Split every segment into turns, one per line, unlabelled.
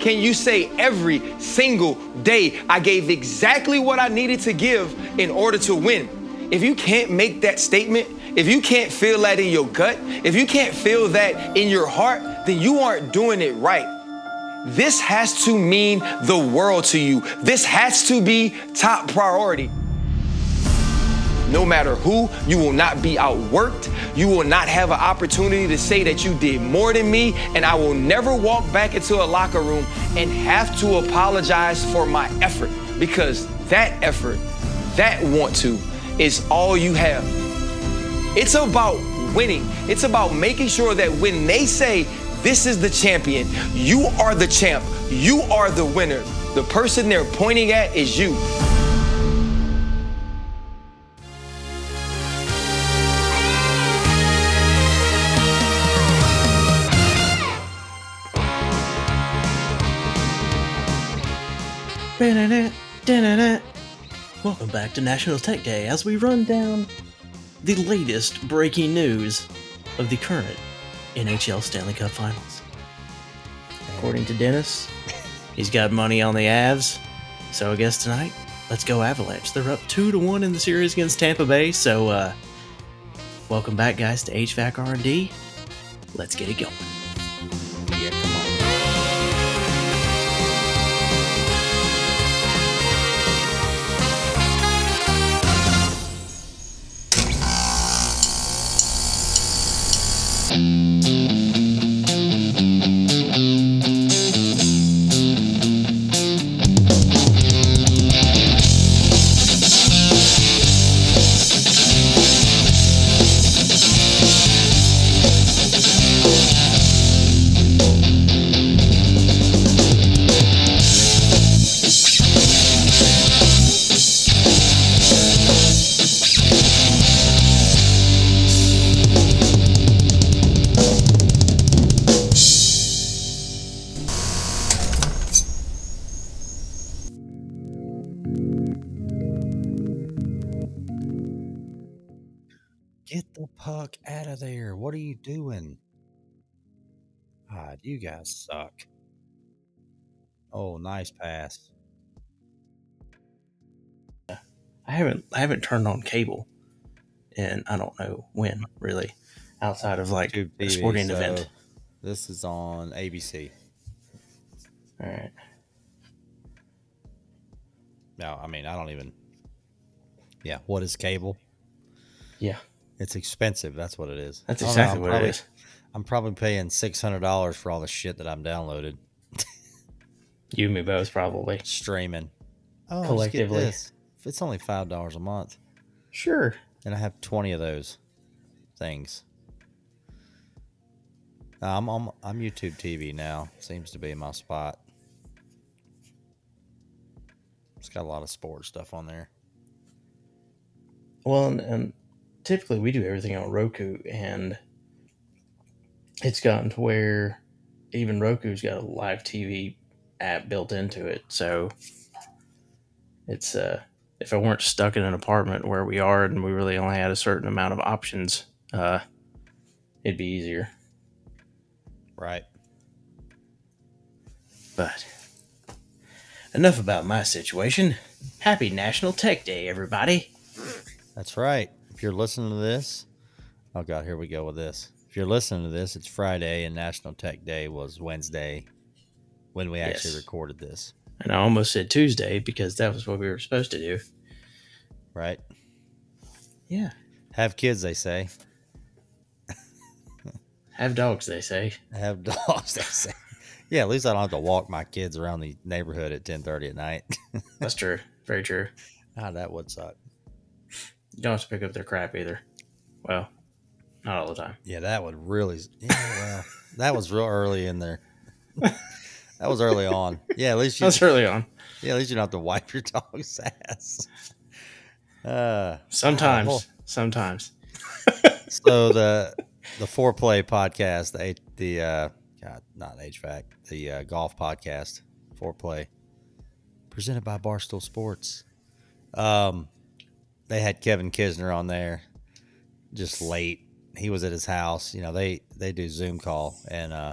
can you say every single day I gave exactly what I needed to give in order to win? If you can't make that statement, if you can't feel that in your gut, if you can't feel that in your heart, then you aren't doing it right. This has to mean the world to you. This has to be top priority. No matter who, you will not be outworked. You will not have an opportunity to say that you did more than me. And I will never walk back into a locker room and have to apologize for my effort because that effort, that want to, is all you have. It's about winning. It's about making sure that when they say, this is the champion, you are the champ, you are the winner, the person they're pointing at is you.
Welcome back to National Tech Day as we run down the latest breaking news of the current NHL Stanley Cup Finals. According to Dennis, he's got money on the Avs, so I guess tonight, let's go Avalanche. They're up two to one in the series against Tampa Bay. So, uh, welcome back, guys, to HVAC R&D. Let's get it going.
You guys suck. Oh, nice pass.
I haven't I haven't turned on cable, and I don't know when really, outside of like
Tube
a sporting
so
event.
This is on ABC.
All right.
No, I mean, I don't even. Yeah, what is cable?
Yeah,
It's expensive. That's what it is.
that's
oh, know,
exactly what
probably,
it is.
I'm probably paying six hundred dollars for all the shit that I'm downloaded
You and me both probably.
streaming. Oh,
Collectively.
This. It's only five dollars a month,
Sure.
and I have twenty of those things. Now, I'm on, I'm YouTube TV now. Seems to be my spot. It's got a lot of sports stuff on there.
Well, and, and typically we do everything on Roku, and it's gotten to where even Roku's got a live TV app built into it. So it's uh, if I weren't stuck in an apartment where we are and we really only had a certain amount of options, uh, it'd be easier.
Right.
But enough about my situation. Happy National Tech Day, everybody.
That's right. If you're listening to this, oh god, here we go with this. If you're listening to this, it's Friday and National Tech Day was Wednesday when we actually
Yes.
recorded this.
And I almost said Tuesday because that was what we were supposed to do.
Right?
Yeah.
Have kids, they say.
Have dogs, they say.
Have dogs, they say. Yeah, at least I don't have to walk my kids around the neighborhood at ten thirty at night.
That's true. Very true.
ah, that would suck.
You don't have to pick up their crap either. Well, not all the time.
Yeah, that would really. Yeah, well, that was real early in there. That was early on. Yeah, at least you.
That's early on.
Yeah, at least you don't have to wipe your dog's ass. Uh,
Sometimes.
well-
Sometimes.
so the the foreplay podcast, the the uh, God, not HVAC, the uh, golf podcast, foreplay, presented by Barstool Sports. Um, they had Kevin Kisner on there, just late. He was at his house. You know, they they do Zoom call, and uh,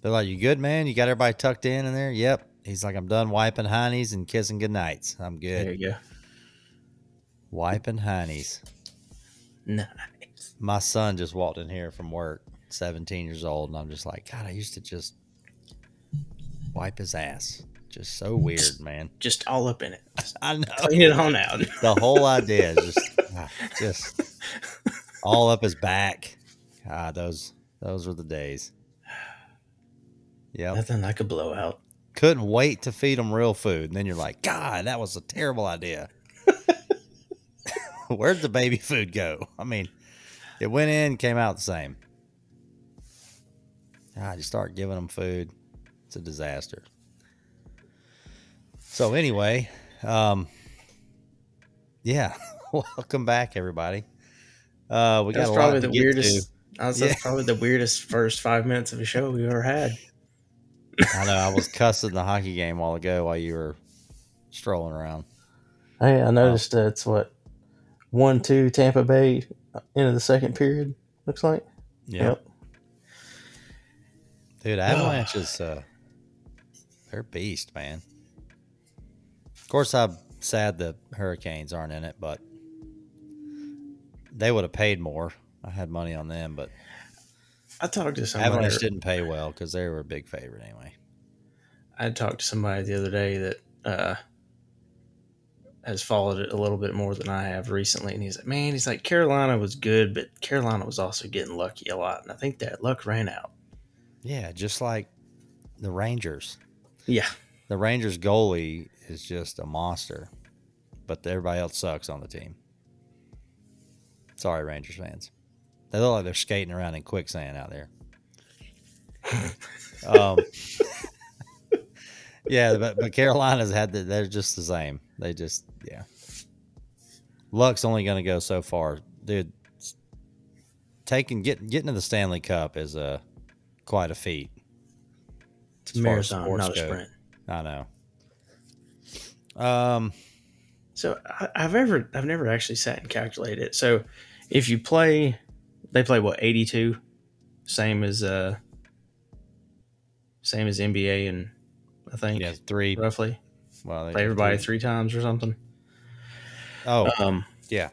They're like, "You good, man? You got everybody tucked in in there?" Yep. He's like, "I'm done wiping honeys and kissing goodnights. I'm good."
There you go.
Wiping honeys.
Nice.
My son just walked in here from work, 17 years old, and I'm just like, God, I used to just wipe his ass. Just so weird, man.
Just all up in it.
I know.
Clean it on out.
The whole idea is just, ah, just all up his back. God, those those were the days. Yep.
Nothing like a blowout.
Couldn't wait to feed him real food. And then you're like, God, that was a terrible idea. Where'd the baby food go? I mean, it went in, came out the same. God, you start giving them food, it's a disaster. So anyway, um, yeah, welcome back, everybody. Uh, we got
That's
a
probably the
get
weirdest. I was,
Yeah.
That's probably the weirdest first five minutes of a show we've ever had.
I know I was cussing the hockey game a while ago while you were strolling around.
Hey, I noticed uh, it's what one two Tampa Bay into the second period. Looks like.
Yep. Dude, Avalanche is uh they're beast, man. Of course I'm sad the Hurricanes aren't in it, but they would have paid more. I had money on them, but
I talked to somebody.
Avalanche didn't pay well because they were a big favorite anyway.
I talked to somebody the other day that uh, has followed it a little bit more than I have recently, and he's like, "Man, he's like Carolina was good, but Carolina was also getting lucky a lot, and I think that luck ran out."
Yeah, just like the Rangers.
Yeah,
The Rangers goalie is just a monster, but everybody else sucks on the team. Sorry, Rangers fans. They look like they're skating around in quicksand out there. um, yeah, but but Carolina's had the, they're just the same. They just yeah. Luck's only going to go so far, dude. Taking getting getting to the Stanley Cup is a quite a feat.
it's a
As far as
marathon, not a
go.
sprint.
I know. Um,
So I, I've ever, I've never actually sat and calculated it. So if you play, they play what eighty two, same as uh, same as NBA, and I think
yeah, three.
roughly
Well, they-
play everybody three times or something.
Oh,
Um,
yeah.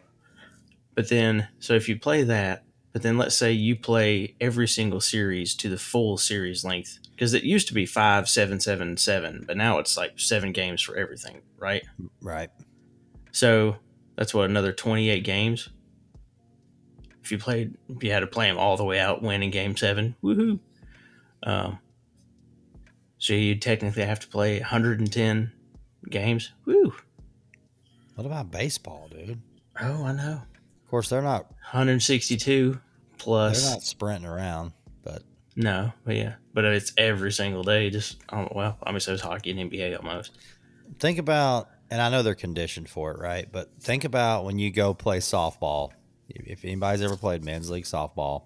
But then, so if you play that, but then let's say you play every single series to the full series length, because it used to be five, seven, seven, seven, but now it's like seven games for everything, right?
Right.
So that's what another twenty-eight games. If you played, if you had to play them all the way out, win in game seven, woohoo! Um, so you technically have to play 110 games. Woo!
What about baseball, dude?
Oh, I know.
Of course, they're not.
162 plus.
They're not sprinting around, but
No, but yeah, but it's every single day. Just oh, well, I mean, so it's hockey and NBA almost.
think about, and I know they're conditioned for it, right? But think about when you go play softball. If anybody's ever played men's league softball,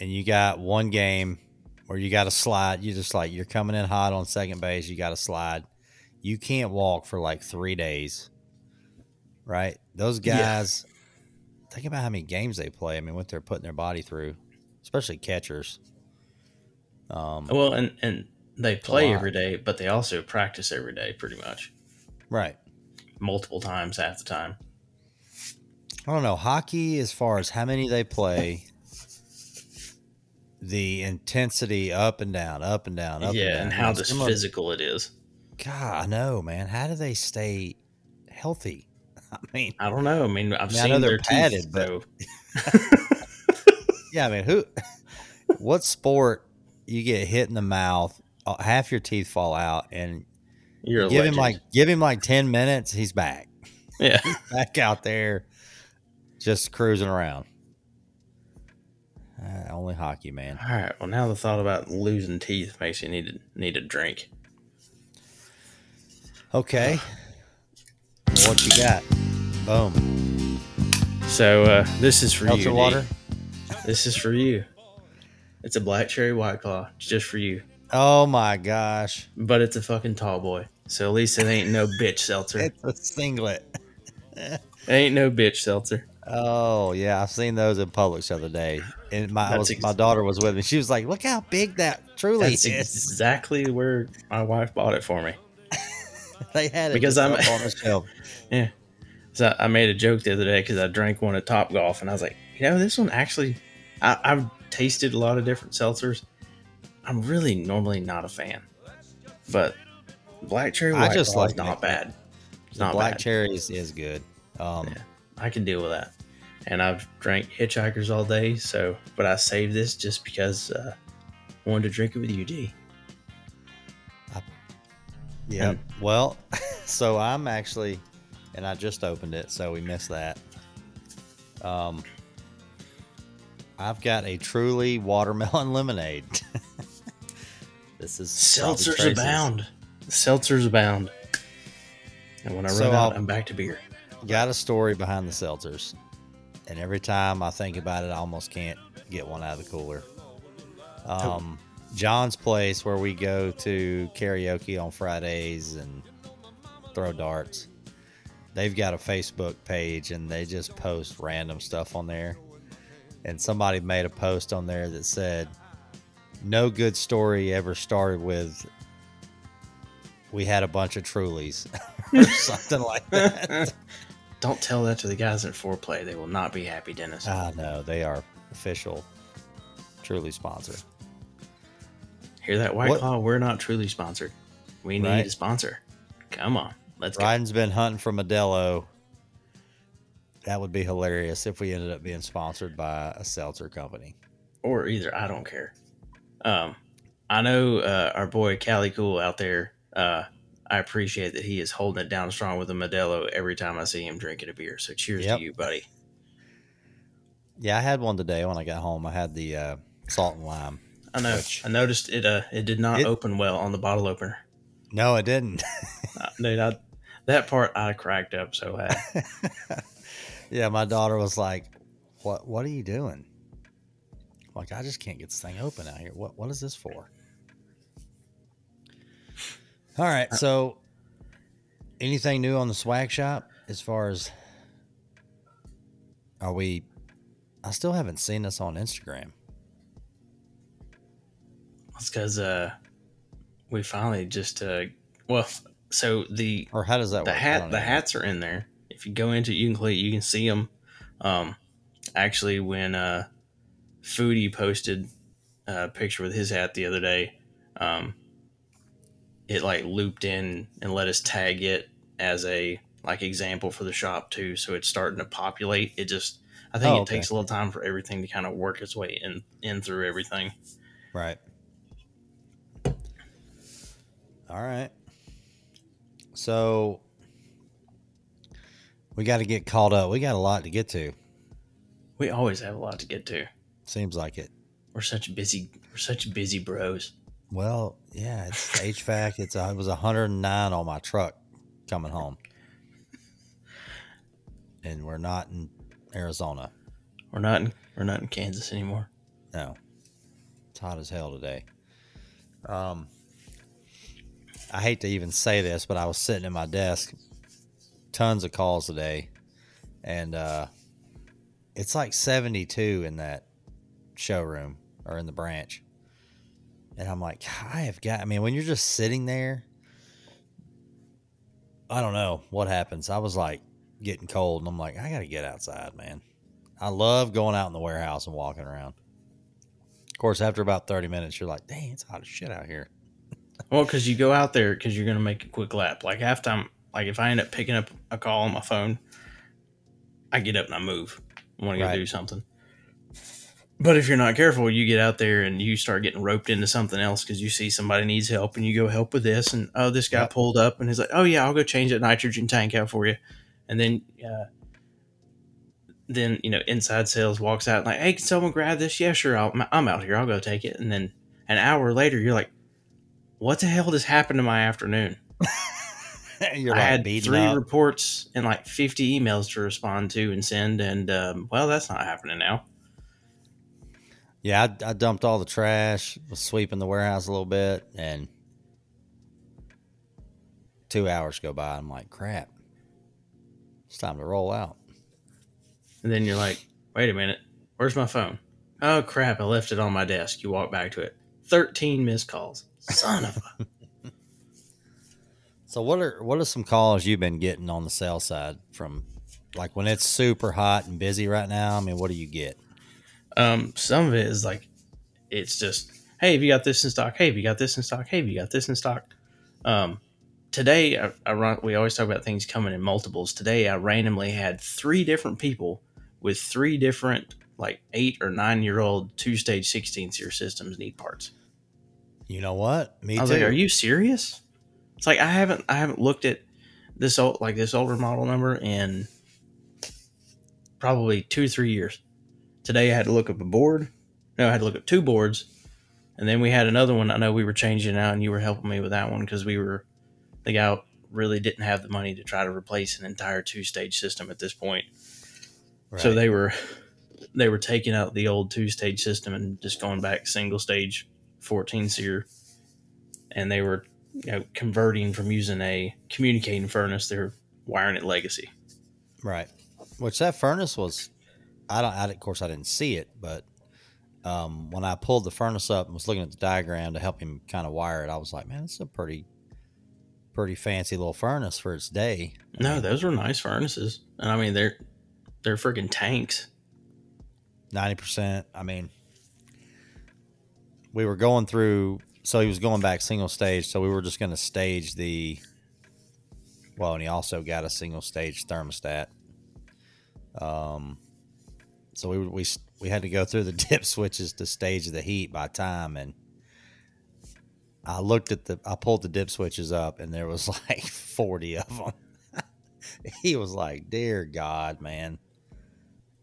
and you got one game where you got to slide, you just like you're coming in hot on second base, you got to slide. You can't walk for like three days, right? Those
Yeah.
guys. Think about how many games they play. I mean, what they're putting their body through, especially catchers. Um,
Well, and and they play every day, but they also practice every day, pretty much
right.
multiple times half the time.
I don't know. Hockey, as far as how many they play, the intensity up and down, up and down, up and
yeah,
down.
and how just physical it is.
God, I know, man. How do they stay healthy? I mean,
I don't know. I mean, I've
I mean, I
seen
know
their
padded,
teeth,
but- yeah, I mean, who? what sport you get hit in the mouth, uh, half your teeth fall out, and
you're
give him like give him like ten minutes, he's back,
yeah.
back out there, just cruising around. Uh, only hockey, man.
All right. Well, now the thought about losing teeth makes you need to need a drink.
Okay. What you got? Boom.
So uh, this is for you. D.
water.
This is for you. It's a black cherry white claw, it's just for you.
Oh my gosh.
But it's a fucking tall boy. So at least it ain't no bitch seltzer.
It's a singlet.
ain't no bitch seltzer.
Oh yeah, I've seen those in Publix the other day, and my I was,
ex-
my daughter was with me. She was like, "Look how big that truly
That's
is."
exactly where my wife bought it for me.
they had it
Because I'm-
on the shelf.
Yeah. So I made a joke the other day because I drank one at Top Golf, and I was like, you know, this one actually, I, I've tasted a lot of different seltzers. I'm really normally not a fan, but black cherry
I just
is
like
not
it.
bad. It's
The
not
black
bad.
cherries is good. Um,
Yeah. I can deal with that. And I've drank hitchhikers all day, so but I saved this just because uh, I wanted to drink it with you, D.
Yeah.
And-
Well, so I'm actually, and I just opened it, so we missed that. Um, I've got a truly watermelon lemonade. this is
Seltzers abound. Seltzers abound. And when I run
So
out,
I'll-
I'm back to beer.
Got a story behind the seltzers, and every time I think about it, I almost can't get one out of the cooler. Um, John's place where we go to karaoke on Fridays and throw darts. They've got a Facebook page and they just post random stuff on there. And somebody made a post on there that said, "No good story ever started with we had a bunch of Trulies or something like that."
Don't tell that to the guys at Foreplay. They will not be happy, Dennis.
Ah, no, they are official Truly sponsored.
Hear that, White
what-
Claw? We're not truly sponsored. We need
Right.
a sponsor. Come on, let's go.
Ryden's been hunting for Modelo. That would be hilarious if we ended up being sponsored by a seltzer company.
Or either. I don't care. Um, I know uh, our boy Cali Cool out there. Uh, I appreciate that he is holding it down strong with a Modelo every time I see him drinking a beer. So cheers
Yep.
to you, buddy.
Yeah, I had one today when I got home. I had the uh, salt and lime.
I know.
Which-
I noticed it. Uh, it did not
It-
open well on the bottle opener.
No, it didn't.
Uh, dude, I, that part I cracked up so bad.
yeah, my daughter was like, "What? What are you doing?" I'm like, I just can't get this thing open out here. What? What is this for? All right. So, anything new on the swag shop as far as are we? I still haven't seen this on Instagram.
It's because uh, we finally just uh, well, so the
Or how does that
the
work?
Hat the
know.
hats are in there. If you go into it, you can click, you can see them. Um, actually, when uh, Foodie posted a picture with his hat the other day, um, it like looped in and let us tag it as a like example for the shop too. So it's starting to populate. It just I think
Oh,
it
okay.
takes a little time for everything to kind of work its way in in through everything.
Right. All right. So we got to get caught up. We got a lot to get to.
We always have a lot to get to.
Seems like it.
We're such busy. We're such busy bros.
Well, yeah, it's HVAC. It's a, it was 109 on my truck coming home, and we're not in Arizona.
We're not in we're not in Kansas anymore.
No, it's hot as hell today. Um, I hate to even say this, but I was sitting at my desk, tons of calls today, and uh, it's like 72 in that showroom or in the branch. And I'm like, I have got, I mean, when you're just sitting there, I don't know what happens. I was like getting cold, and I'm like, I got to get outside, man. I love going out in the warehouse and walking around. Of course, after about 30 minutes, you're like, dang, it's hot as shit out here.
Well, because you go out there because you're gonna make a quick lap. Like half time, like if I end up picking up a call on my phone, I get up and I move. I want to go do something. But if you're not careful, you get out there and you start getting roped into something else because you see somebody needs help and you go help with this. And oh this guy
Yep.
pulled up and he's like oh yeah I'll go change that nitrogen tank out for you, and then uh, then you know inside sales walks out like hey can someone grab this? Yeah sure I'll, I'm out here I'll go take it. And then an hour later you're like what the hell just happened to my afternoon?
You're
I had three
up.
reports and like 50 emails to respond to and send and um, well that's not happening now
yeah, I, I dumped all the trash, was sweeping the warehouse a little bit, and two hours go by. I'm like, crap, it's time to roll out.
and then you're like, wait a minute, where's my phone? Oh crap, I left it on my desk. You walk back to it. 13 missed calls. Son of a.
So what are what are some calls you've been getting on the sales side from like when it's super hot and busy right now? I mean, what do you get?
Um, some of it is like, it's just, hey, have you got this in stock? Hey, have you got this in stock? Hey, have you got this in stock? Um, today, I, I run, we always talk about things coming in multiples. Today, I randomly had three different people with three different, like eight or nine year old two stage 16 seer systems need parts.
You know what? Me
I was
too.
like, "Are you serious?" It's like I haven't I haven't looked at this old like this older model number in probably two or three years. Today I had to look up a board. No, I had to look up two boards, and then we had another one. I know we were changing out, and you were helping me with that one because we were the guy really didn't have the money to try to replace an entire two stage system at this point. So they were they were taking out the old two stage system and just going back single stage 14 seer and they were you know converting from using a communicating furnace they're wiring it legacy
Right. Which that furnace was, I don't. I, of course, I didn't see it, but um, when I pulled the furnace up and was looking at the diagram to help him kind of wire it, I was like, man, this is a pretty, pretty fancy little furnace for its day.
no those were nice furnaces and i mean they're they're freaking tanks
Ninety percent. I mean, we were going through. So he was going back single stage. So we were just going to stage the. Well, and he also got a single stage thermostat. Um, so we we we had to go through the dip switches to stage the heat by time, and I looked at the I pulled the dip switches up, and there was like forty of them. he was like, "Dear God, man."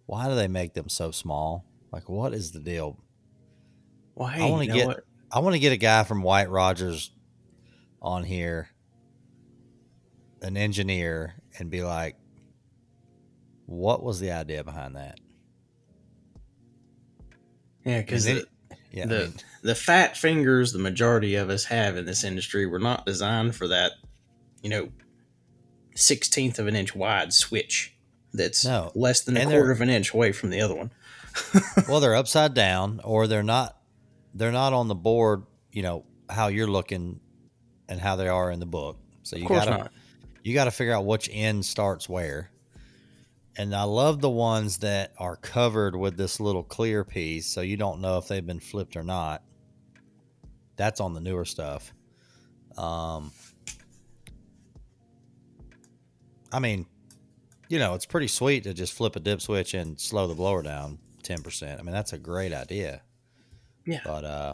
why do they make them so small? Like, what is the deal?
well hey
I wanna get-
what?
I want to get a guy from White-Rodgers on here, an engineer, and be like, what was the idea behind that?
Yeah because the,
Yeah, I
the,
mean,
the fat fingers the majority of us have in this industry were not designed for that you know 16th of an inch wide switch that's
No.
less than a
And
quarter of an inch away from the other one
well, they're upside down, or they're not. They're not on the board. You know how you're looking, and how they are in the book. So you gotta you got to figure out which end starts where. And I love the ones that are covered with this little clear piece, so you don't know if they've been flipped or not. That's on the newer stuff. Um, I mean, you know, it's pretty sweet to just flip a dip switch and slow the blower down ten percent. I mean, that's a great idea.
Yeah.
But uh,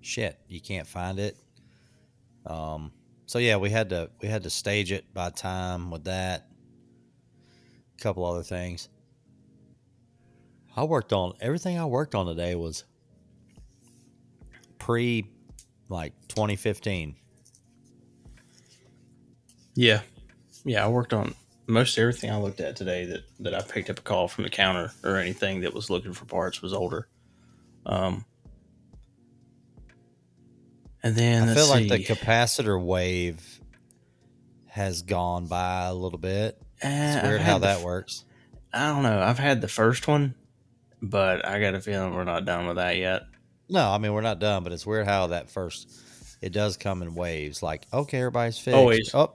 shit, you can't find it. Um, so yeah, we had to we had to stage it by time with that. A couple other things. I worked on everything I worked on today was pre like 2015.
Yeah. Yeah, I worked on most everything I looked at today that, that I picked up a call from the counter or anything that was looking for parts was older. Um, and then
I feel like the capacitor wave has gone by a little bit.
Eh,
It's weird how
the
that works.
I don't know. I've had the first one, but I got a feeling we're not done with that yet.
No, I mean we're not done, but it's weird how that first it does come in waves. Like, okay, everybody's fixed.
Always.
Oh,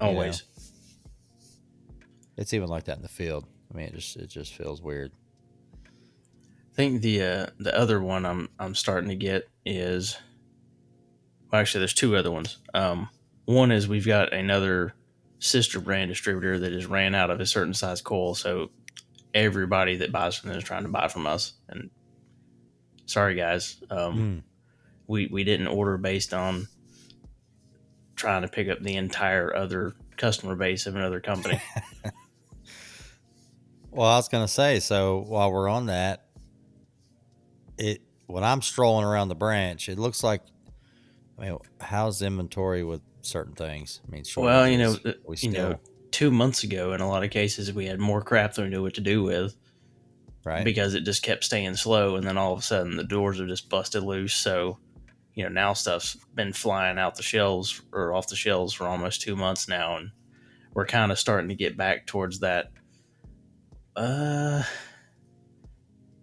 Always.
it's even like that in the field. I mean, it just it just feels weird.
I think the uh, the other one I'm I'm starting to get is well, actually there's two other ones. Um, one is we've got another sister brand distributor that has ran out of a certain size coil, so everybody that buys from them is trying to buy from us. And sorry guys, um,
Mm.
we we didn't order based on trying to pick up the entire other customer base of another company.
Well, I was gonna say, so while we're on that, it when I'm strolling around the branch, it looks like I mean, how's inventory with certain things? I mean,
Well, you know, uh,
we
you know, two months ago, in a lot of cases, we had more crap than we knew what to do with.
right.
because it just kept staying slow and then all of a sudden the doors have just busted loose so you know now stuff's been flying out the shelves or off the shelves for almost two months now and we're kind of starting to get back towards that Uh,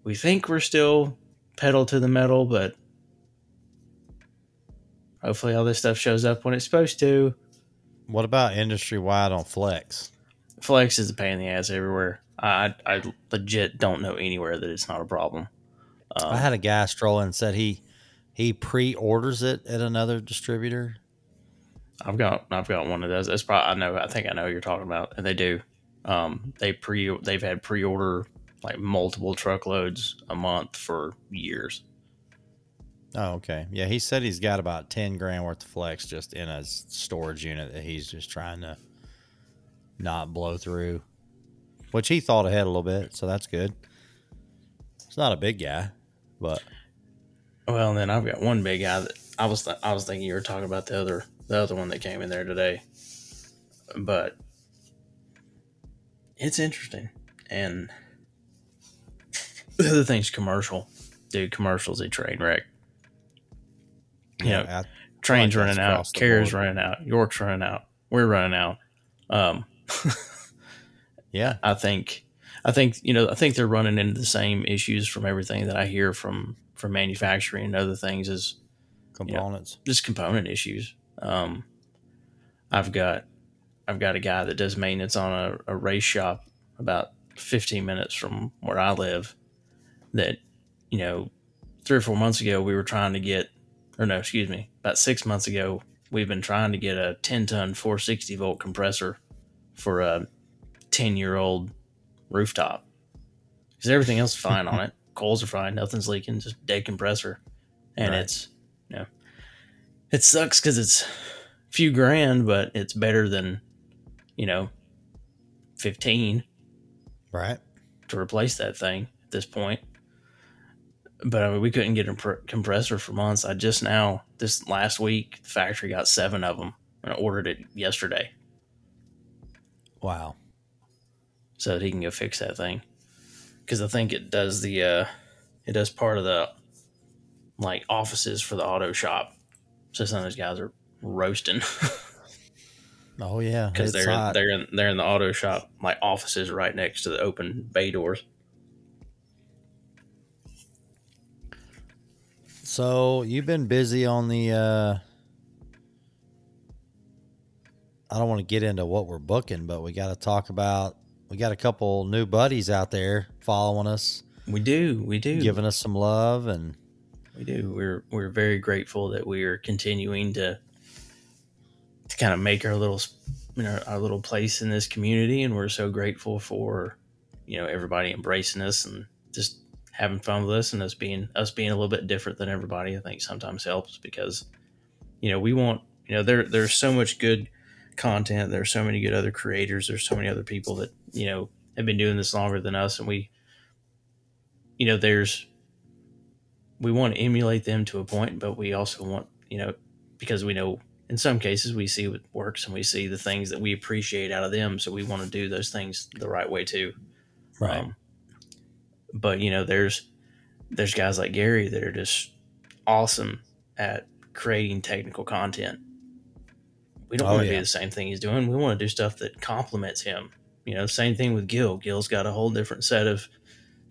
we think we're still pedal to the metal, but hopefully all this stuff shows up when it's supposed to.
What about industry wide on Flex?
Flex is a pain in the ass everywhere. I I legit don't know anywhere that it's not a problem. Um,
I had a guy stroll in and said he he pre-orders it at another distributor.
I've got I've got one of those. That's probably I know I think I know what you're talking about, and they do. Um, they pre they've had pre order like multiple truckloads a month for years.
Oh, okay. Yeah, he said he's got about ten grand worth of flex just in a storage unit that he's just trying to not blow through. Which he thought ahead a little bit, so that's good. It's not a big guy, but
Well, then I've got one big guy that I was th- I was thinking you were talking about the other the other one that came in there today, but it's interesting and the other thing's commercial, dude. Commercials a train wreck. You know,
I-
Trane's
like
running out,
across the
Carrier's
board.
running out, York's running out, we're running out. Um,
yeah,
I think, I think you know, I think they're running into the same issues from everything that I hear from from manufacturing and other things is
components.
just component issues. Um, I've got I've got a guy that does maintenance on a, a race shop about 15 minutes from where I live. That you know, three or four months ago we were trying to get, or no, excuse me, about six months ago we've been trying to get a 10 ton 460 volt compressor for a 10 year old rooftop because everything else is fine on it. Coils are fine, nothing's leaking, just dead compressor, and
Right.
it's you know, it sucks because it's a few grand, but it's better than you know, fifteen
Right.
to replace that thing at this point. But I mean, we couldn't get a pr- compressor for months. I just now, this last week, the factory got seven of them and I ordered it yesterday
Wow.
so that he can go fix that thing. Because I think it does the, uh, it does part of the like offices for the auto shop. So some of those guys are roasting
Oh yeah.
because they're
hot.
they're in, they're in the auto shop like offices right next to the open bay doors.
So you've been busy on the. uh I don't want to get into what we're booking, but we got to talk about. We got a couple new buddies out there following us,
We do, we do.
giving us some love, and
We do. We're we're very grateful that we are continuing to to kind of make our little you know our little place in this community, and we're so grateful for you know everybody embracing us and just having fun with us and us being us being a little bit different than everybody. I think sometimes helps because you know we want you know there there's so much good content. There's so many good other creators. There's so many other people that you know have been doing this longer than us, and we you know there's we want to emulate them to a point, but we also want, you know, because we know in some cases we see what works and we see the things that we appreciate out of them. So we want to do those things the right way too. Um, but you know, there's there's guys like Gary that are just awesome at creating technical content. We don't
Oh,
want to
yeah.
do the same thing he's doing. We want to do stuff that complements him. You know, same thing with Gil. Gil's got a whole different set of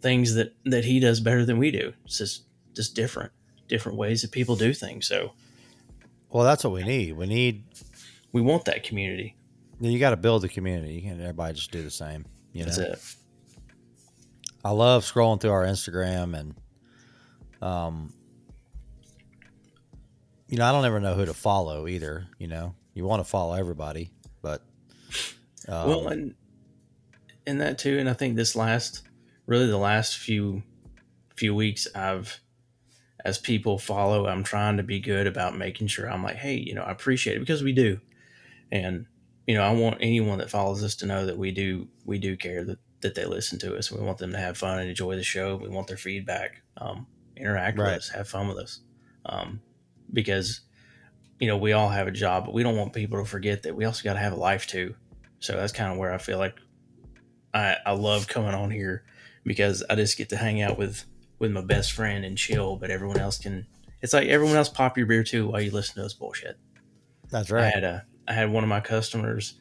things that that he does better than we do. It's just just different, different ways that people do things. So
well, that's what we need. We need
we want that community.
you got to build the community. You can't everybody just do the same. You know,
That's it.
I love scrolling through our Instagram and, um, you know, I don't ever know who to follow either. You know, you want to follow everybody, but um,
well, and and that too. And I think this last, really the last few few weeks, I've as people follow, I'm trying to be good about making sure I'm like, hey, you know, I appreciate it because we do, and you know, I want anyone that follows us to know that we do we do care that that they listen to us. We want them to have fun and enjoy the show. We want their feedback, um, interact with us, have fun with us, um, because you know we all have a job, but we don't want people to forget that we also got to have a life too. So that's kind of where I feel like I I love coming on here because I just get to hang out with with my best friend and chill, but everyone else can. It's like everyone else pop your beer too while you listen to this bullshit.
that's right.
I
right.
had a I had one of my customers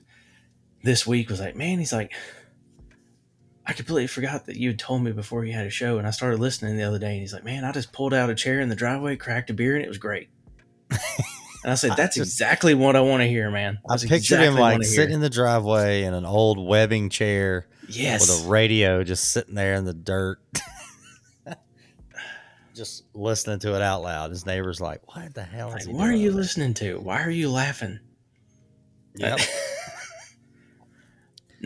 this week was like, man, he's like, I completely forgot that you had told me before you had a show, and I started listening the other day, and he's like, "Man, I just pulled out a chair in the driveway, cracked a beer, and it was great." and I said,
I
"That's
just-
exactly what I want to hear, man."
I
That's
pictured
exactly
him like sitting in the driveway in an old webbing chair
yes,
with a radio, just sitting there in the dirt, just listening to it out loud. His neighbor's like, "What the hell is
Like,
he
what are you listening to? Why are you laughing?
Yep.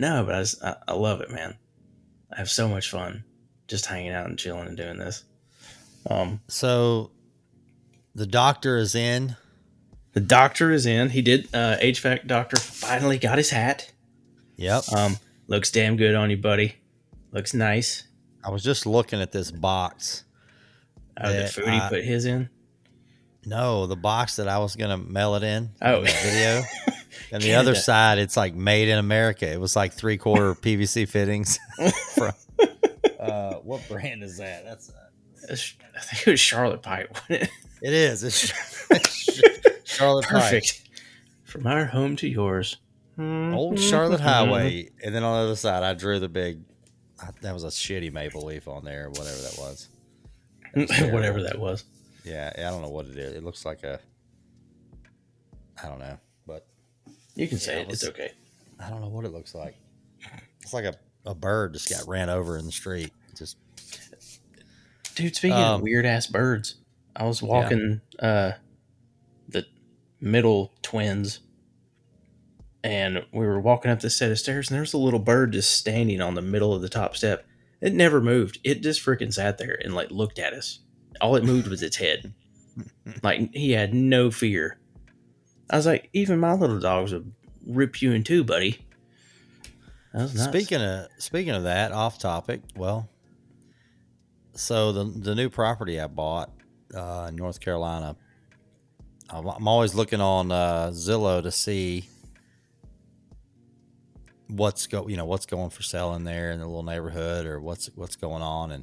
No, but I, just, I, I love it, man. I have so much fun just hanging out and chilling and doing this. Um,
so the doctor is in.
the doctor is in. He did. Uh, HVAC doctor finally got his hat.
Yep.
Um, looks damn good on you, buddy. Looks nice.
I was just looking at this box.
Oh, the food he put his in.
No, the box that I was gonna mail it in.
Oh.
video. And the other side, it's like made in America. It was like three quarter PVC fittings. from uh, what brand is that? That's uh,
I think it was Charlotte Pipe. wasn't it?
it is. It's Charlotte Pipe.
Perfect. From our home to yours.
Old Charlotte Highway, and then on the other side, I drew the big. That was a shitty maple leaf on there, whatever that was.
Whatever that was.
Yeah, I don't know what it is. It looks like a. I don't know, but
You can say
Yeah,
it. It's okay.
I don't know what it looks like. It's like a, a bird just got ran over in the street. Just
Dude, speaking
Um,
of weird ass birds, I was walking uh the middle twins and we were walking up this set of stairs and there was a little bird just standing on the middle of the top step. It never moved. It just freaking sat there and like looked at us. All it moved was its head. Like he had no fear. I was like, even my little dogs would rip you in two, buddy. That was nuts.
Speaking of speaking of that, off topic. Well, so the the new property I bought uh, in North Carolina, I'm, I'm always looking on uh, Zillow to see what's go you know what's going for sale in there in the little neighborhood or what's what's going on and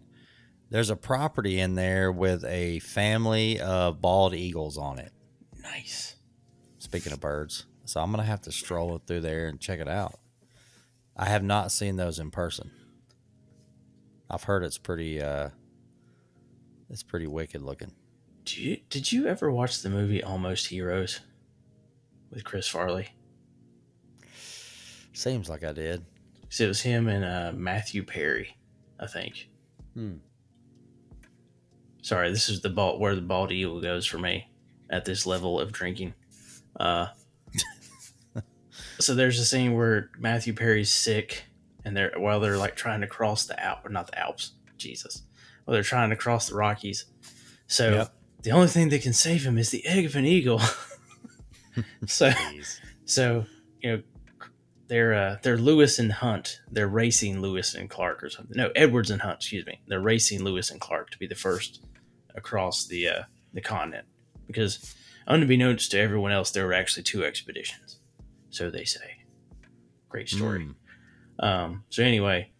there's a property in there with a family of bald eagles on it.
nice.
Speaking of birds, so I'm gonna have to stroll through there and check it out. I have not seen those in person. I've heard it's pretty uh it's pretty wicked looking.
Did you, did you ever watch the movie Almost Heroes with Chris Farley?
Seems like I did.
So it was him and uh, Matthew Perry, I think.
Hmm.
Sorry, this is the ball where the bald eagle goes for me at this level of drinking. Uh, so there's a scene where Matthew Perry's sick, and they're while they're like trying to cross the Alp or not the Alps, Jesus, well they're trying to cross the Rockies. So
Yep.
the only thing that can save him is the egg of an eagle. so so you know they're uh, they're Lewis and Hunt. They're racing Lewis and Clark or something. No, Edwards and Hunt. Excuse me. They're racing Lewis and Clark to be the first across the uh, the continent because, unbeknownst to everyone else, there were actually two expeditions. So they say. Great story.
Hmm.
Um, so anyway,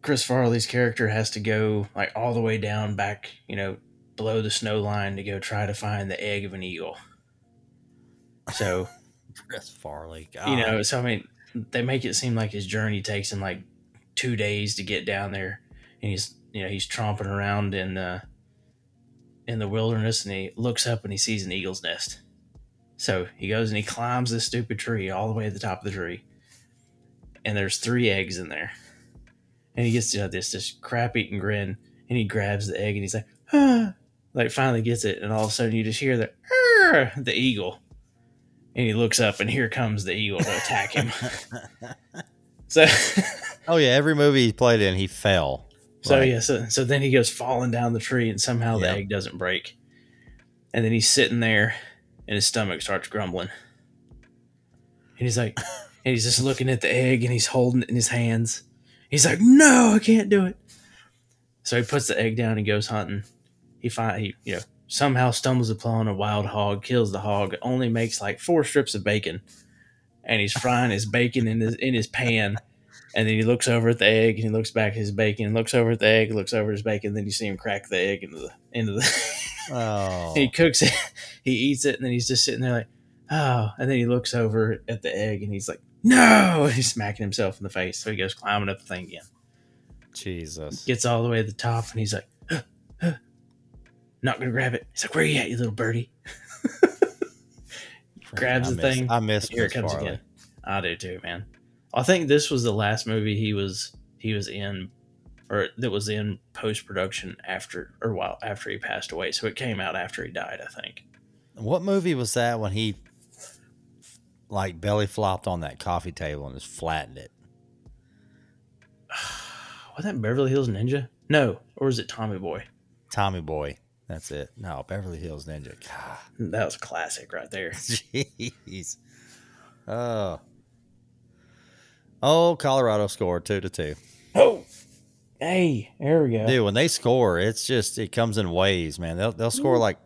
Chris Farley's character has to go like all the way down back, you know, below the snow line to go try to find the egg of an eagle. So
Chris Farley. God.
you know, so I mean, they make it seem like his journey takes him like two days to get down there, and he's you know he's tromping around in the in the wilderness, and he looks up and he sees an eagle's nest. So he goes and he climbs this stupid tree all the way to the top of the tree, and there's three eggs in there, and he gets you know, this this crap eating grin, and he grabs the egg and he's like, ah, like finally gets it, and all of a sudden you just hear the "Arr!" the eagle and he looks up and here comes the eagle to attack him so
Oh yeah, every movie he played in, he fell.
So
Right.
yeah so, so then he goes falling down the tree and somehow the
Yep.
egg doesn't break. And then he's sitting there and his stomach starts grumbling. And he's like and he's just looking at the egg and he's holding it in his hands. He's like no i can't do it. So he puts the egg down and goes hunting. He find he you know somehow stumbles upon a wild hog kills the hog only makes like four strips of bacon. And he's frying his bacon in his in his pan and then he looks over at the egg and he looks back at his bacon and looks over at the egg looks over at his bacon and then you see him crack the egg into the into the
Oh.
he cooks it he eats it and then he's just sitting there like oh and then he looks over at the egg and he's like no, he's smacking himself in the face. So he goes climbing up the thing again.
Jesus.
Gets all the way to the top, and he's like, "Huh, huh." not gonna grab it. He's like, where are you at, you little birdie? grabs
I
the
miss-
thing.
I miss
Here it comes
Farley.
again. I do too, man. I think this was the last movie he was he was in, or that was in post production after or while after he passed away. So it came out after he died, I think.
What movie was that when he like belly flopped on that coffee table and just flattened it?
Was that Beverly Hills Ninja? No, or was it Tommy Boy?
Tommy Boy. That's it. No, Beverly Hills Ninja. God,
That was a classic right there.
jeez. Oh. Oh, Colorado scored two to two.
Oh, hey, there we go.
Dude, when they score, it's just it comes in waves, man. They'll they'll score like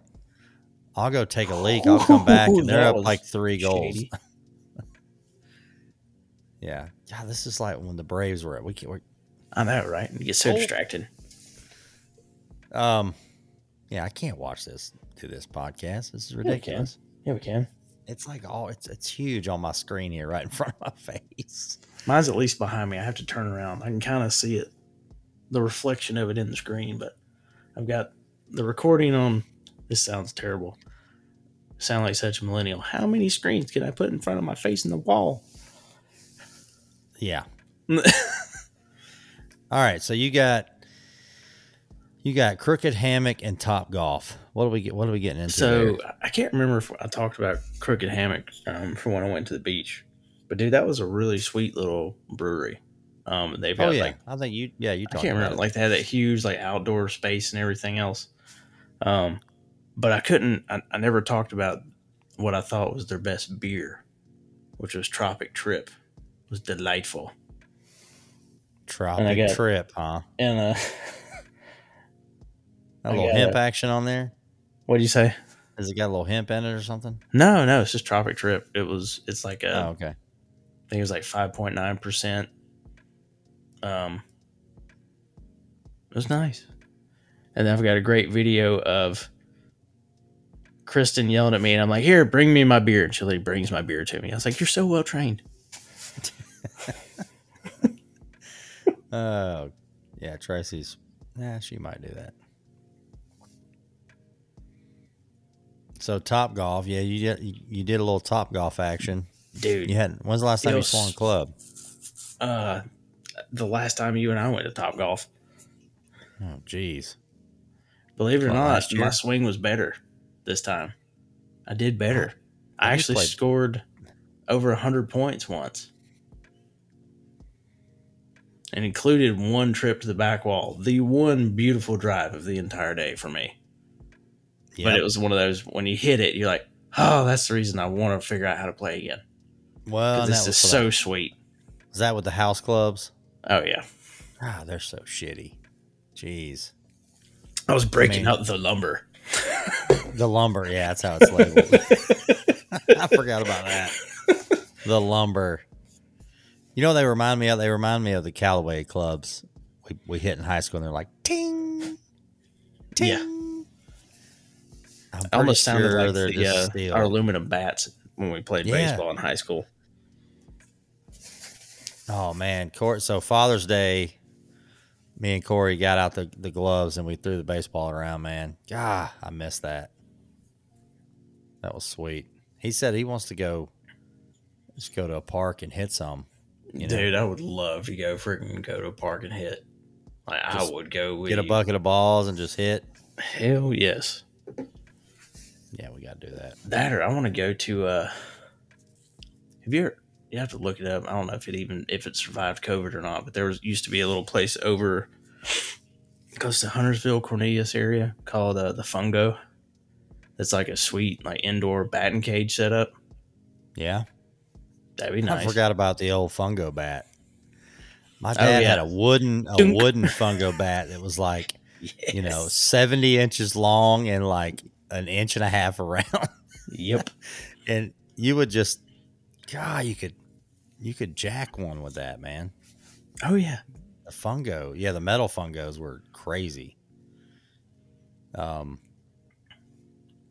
I'll go take a leak, I'll come back, and they're up like three goals. yeah, Yeah, this is like when the Braves were at. We can, we're,
I know, right? You get so
Oh.
distracted.
um, yeah, I can't watch this to this podcast. This is
we can.
ridiculous.
Yeah, we can.
It's like all it's it's huge on my screen here, right in front of my face.
Mine's at least behind me. I have to turn around. I can kind of see it, the reflection of it in the screen, but I've got the recording on. This sounds terrible. Sound like such a millennial. How many screens can I put in front of my face in the wall?
Yeah. all right, so you got you got crooked hammock and top golf. What do we get? What are we getting into?
So
there?
I can't remember if I talked about Crooked Hammock um, from when I went to the beach, but dude, that was a really sweet little brewery. Um, they've got
oh yeah,
like
I think you yeah you
I can't remember
it.
like they had that huge like outdoor space and everything else. Um, but I couldn't. I, I never talked about what I thought was their best beer, which was Tropic Trip. It was delightful,
tropic
got-
trip, huh?
and uh,
A little
got
hemp action on there.
what'd you say?
Has it got a little hemp in it or something?
No, no, it's just Tropic Trip. It was. It's like a.
oh, okay.
I think it was like five point nine percent. Um, it was nice, and then I've got a great video of Kristen yelling at me, and I'm like, "Here, bring me my beer." And she like brings my beer to me. I was like, "You're so well trained."
Oh, yeah. Tracy's. Yeah, she might do that. So top golf, yeah, you did you did a little top golf action.
Dude,
You hadn't. When's the last time you
Yes.
swung a club?
uh, the last time you and I went to Top Golf,
Oh, jeez.
believe it or not, my swing was better this time. I did better. I actually
played-
scored over 100 points once. And included one trip to the back wall, the one beautiful drive of the entire day for me. But it was one of those when you hit it, you're like, oh, that's the reason I want to figure out how to play again.
Well,
'Cause
and
this is so
so.
sweet.
Is that with the house clubs?
Oh, yeah.
Ah, they're so shitty. Jeez.
I was breaking
Man.
up the lumber.
The lumber, yeah, that's how it's labeled. I forgot about that. The lumber. You know, what they remind me of. They remind me of the Callaway clubs we, we hit in high school, and they're like ting, ting.
Yeah.
I'm
almost
pretty
sounded like the, uh, our aluminum bats when we played
Yeah.
baseball in high school.
Oh man, Cor- so Father's Day, me and Corey got out the, the gloves and we threw the baseball around. Man, God, I missed that. That was sweet. He said he wants to go, just go to a park and hit some. You know,
Dude, I would love to go freaking go to a park and hit. Like
Just
I would go with
get a
you.
bucket of balls and just hit.
Hell yes.
Yeah, we got to do that.
That or I want to go to uh have you ever you have to look it up. I don't know if it even if it survived COVID or not, but there was used to be a little place over close to Huntersville, Cornelius area called uh, the Fungo. That's like a sweet like indoor batting cage setup.
Yeah,
That'd be nice.
I forgot about the old fungo bat. My
Oh,
dad
yeah.
had a wooden a
Dunk.
wooden fungo bat that was like you know seventy inches long and like an inch and a half around.
Yep.
and you would just god you could you could jack one with that man
Oh yeah.
the fungo yeah the metal fungos were crazy um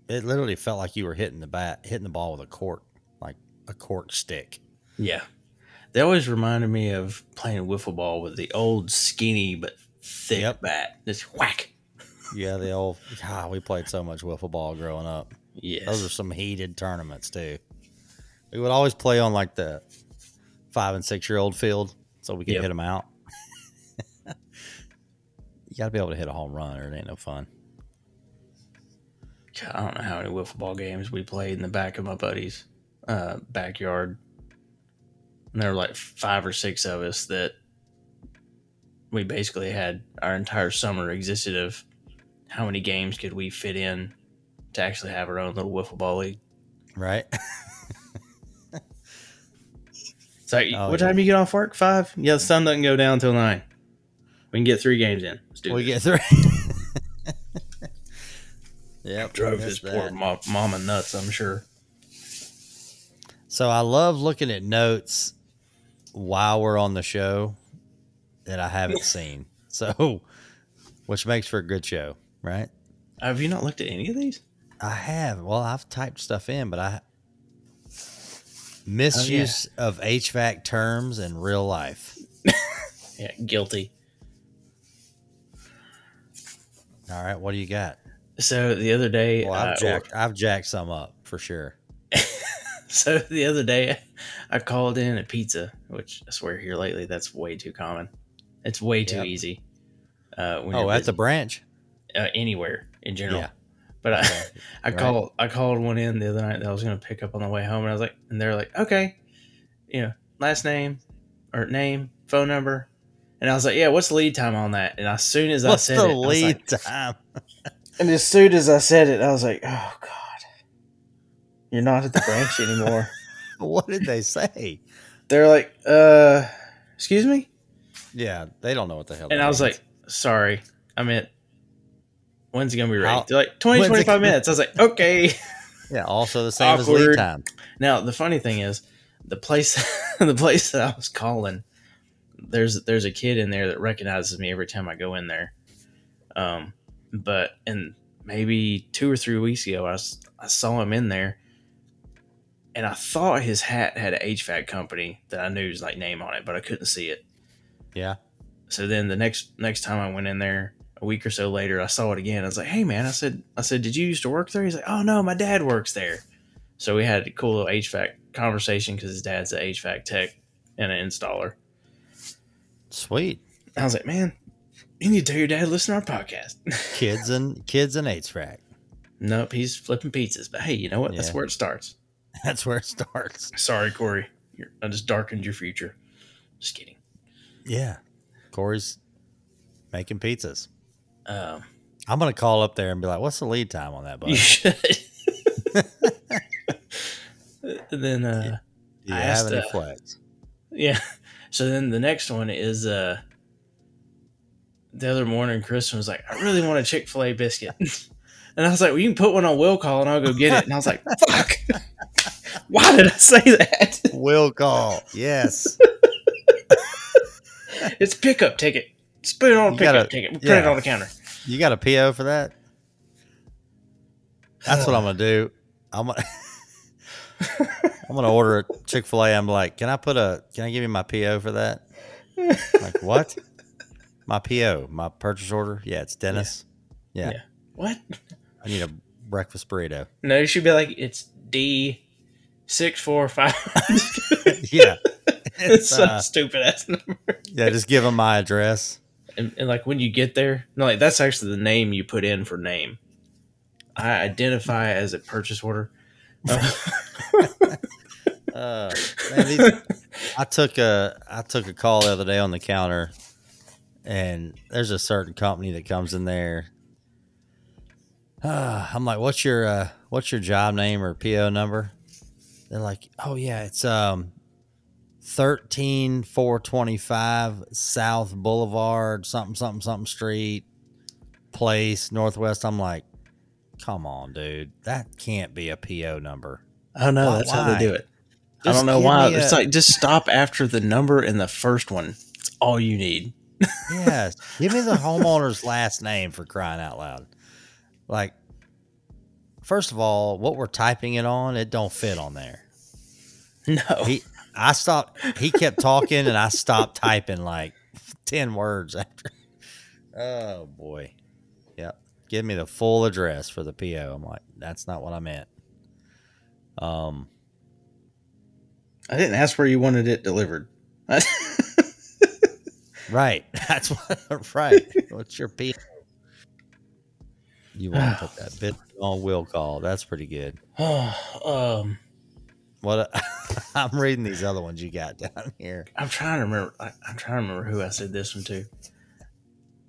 it literally felt like you were hitting the bat hitting the ball with a cork like a cork stick
Yeah. They always reminded me of playing wiffle ball with the old skinny but thick
Yep.
bat. Just whack.
Yeah, the old. God, we played so much wiffle ball growing up.
Yeah,
Those are some heated tournaments too. We would always play on like the five and six year old field, so we could
Yep.
hit them out. you got to be able to hit a home run, or it ain't no fun.
I don't know how many wiffle ball games we played in the back of my buddy's uh, backyard. And there were like five or six of us that we basically had our entire summer existed of how many games could we fit in to actually have our own little wiffle ball league.
Right?
So,
Oh,
what
yeah.
time do you get off work? Five? Yeah, the sun doesn't go down until nine. We can get three games in. Let's do
we
this.
get three. yeah,
Drove his poor mo- mama nuts, I'm sure.
So I love looking at notes while we're on the show that I haven't seen. So, which makes for a good show, right?
Have you not looked at any of these?
I have. Well, I've typed stuff in, but I misuse of HVAC terms in real life.
Yeah, guilty.
All right, what do you got?
So the other day,
Well, I've jacked. I've jacked some up for sure.
So the other day, I called in a pizza, which I swear here lately that's way too common. It's way too
Yep.
easy. Uh, when
Oh, at the branch.
uh, anywhere in general.
Yeah.
But I,
Okay.
I
Right.
called I called one in the other night that I was going to pick up on the way home, and I was like, and they're like, okay, you know, last name or name, phone number, and I was like, yeah, what's the lead time on that? And as soon as I said
the
it, I was
lead
like-
time?
and as soon as I said it, I was like, oh god, you're not at the branch anymore.
What did they say?
They're like, uh, excuse me.
Yeah, they don't know what the hell.
And
that
I was
means.
like, sorry, I meant, when's it going to be ready?
How-
They're like, 20, 25 minutes. I was like, okay.
yeah, also the same as
Awkward.
lead time.
now, the funny thing is, the place, the place that I was calling, there's, there's a kid in there that recognizes me every time I go in there. Um, but, and maybe two or three weeks ago, I I saw him in there and I thought his hat had an HVAC company that I knew's like name on it, but I couldn't see it.
Yeah.
so then the next next time I went in there a week or so later, I saw it again. I was like, "Hey man," I said, "I said, did you used to work there?" He's like, "Oh no, my dad works there." So we had a cool little HVAC conversation because his dad's an HVAC tech and an installer.
Sweet.
I was like, "Man, you need to tell your dad to listen to our podcast."
Kids and kids and HVAC.
nope, he's flipping pizzas. But hey, you know what? That's where it starts.
That's where it starts.
Sorry, Corey, You're, I just darkened your future. Just kidding.
Yeah. Corey's making pizzas.
Um,
I'm gonna call up there and be like, "What's the lead time on that, bud?
you should. then uh,
Do you
I
have
asked,
any
uh,
flex?"
Yeah. So then the next one is uh the other morning Kristen was like, I really want a Chick fil A biscuit. And I was like, Well, you can put one on will call and I'll go get it. And I was like, fuck. Why did I say that?
Will call. Yes.
It's pickup ticket. Put it on a pickup ticket. Put it on the counter.
You got a PO for that? That's what I'm gonna do. I'm gonna I'm gonna order a Chick Fil A. I'm like, can I put a? Can I give you my PO for that? like what? My PO, my purchase order. Yeah, it's Dennis. Yeah,
Yeah. What?
I need a breakfast burrito.
No, you should be like, it's D six four five.
yeah,
it's
it's,
some
uh,
stupid ass number.
yeah. Just give them my address.
And, and like when you get there, no, like that's actually the name you put in for name. I identify as a purchase order. Uh,
man, these, I took a I took a call the other day on the counter, and there's a certain company that comes in there. Uh, I'm like, "What's your uh, what's your job name or PO number?" They're like, "Oh yeah, it's um, thirteen four twenty five South Boulevard, something something something Street, Place Northwest." I'm like, "Come on, dude, that can't be a PO number."
oh no,
Why-
that's how they do it. I don't know why.
me
It's
a-
like just stop after the number in the first one. It's all you need.
Yes. Give me the homeowner's last name for crying out loud. Like, first of all, what we're typing it on, it don't fit on there.
No,
He I stopped. He kept talking, and I stopped typing like ten words after. Oh boy, yep. Give me the full address for the PO. I'm like, that's not what I meant. Um,
I didn't ask where you wanted it delivered.
right. That's what. Right. What's your PO? You want to put that bit on will call? That's pretty good.
um,
What? I'm reading these other ones you got down here.
I'm trying to remember. I, I'm trying to remember who I said this one to.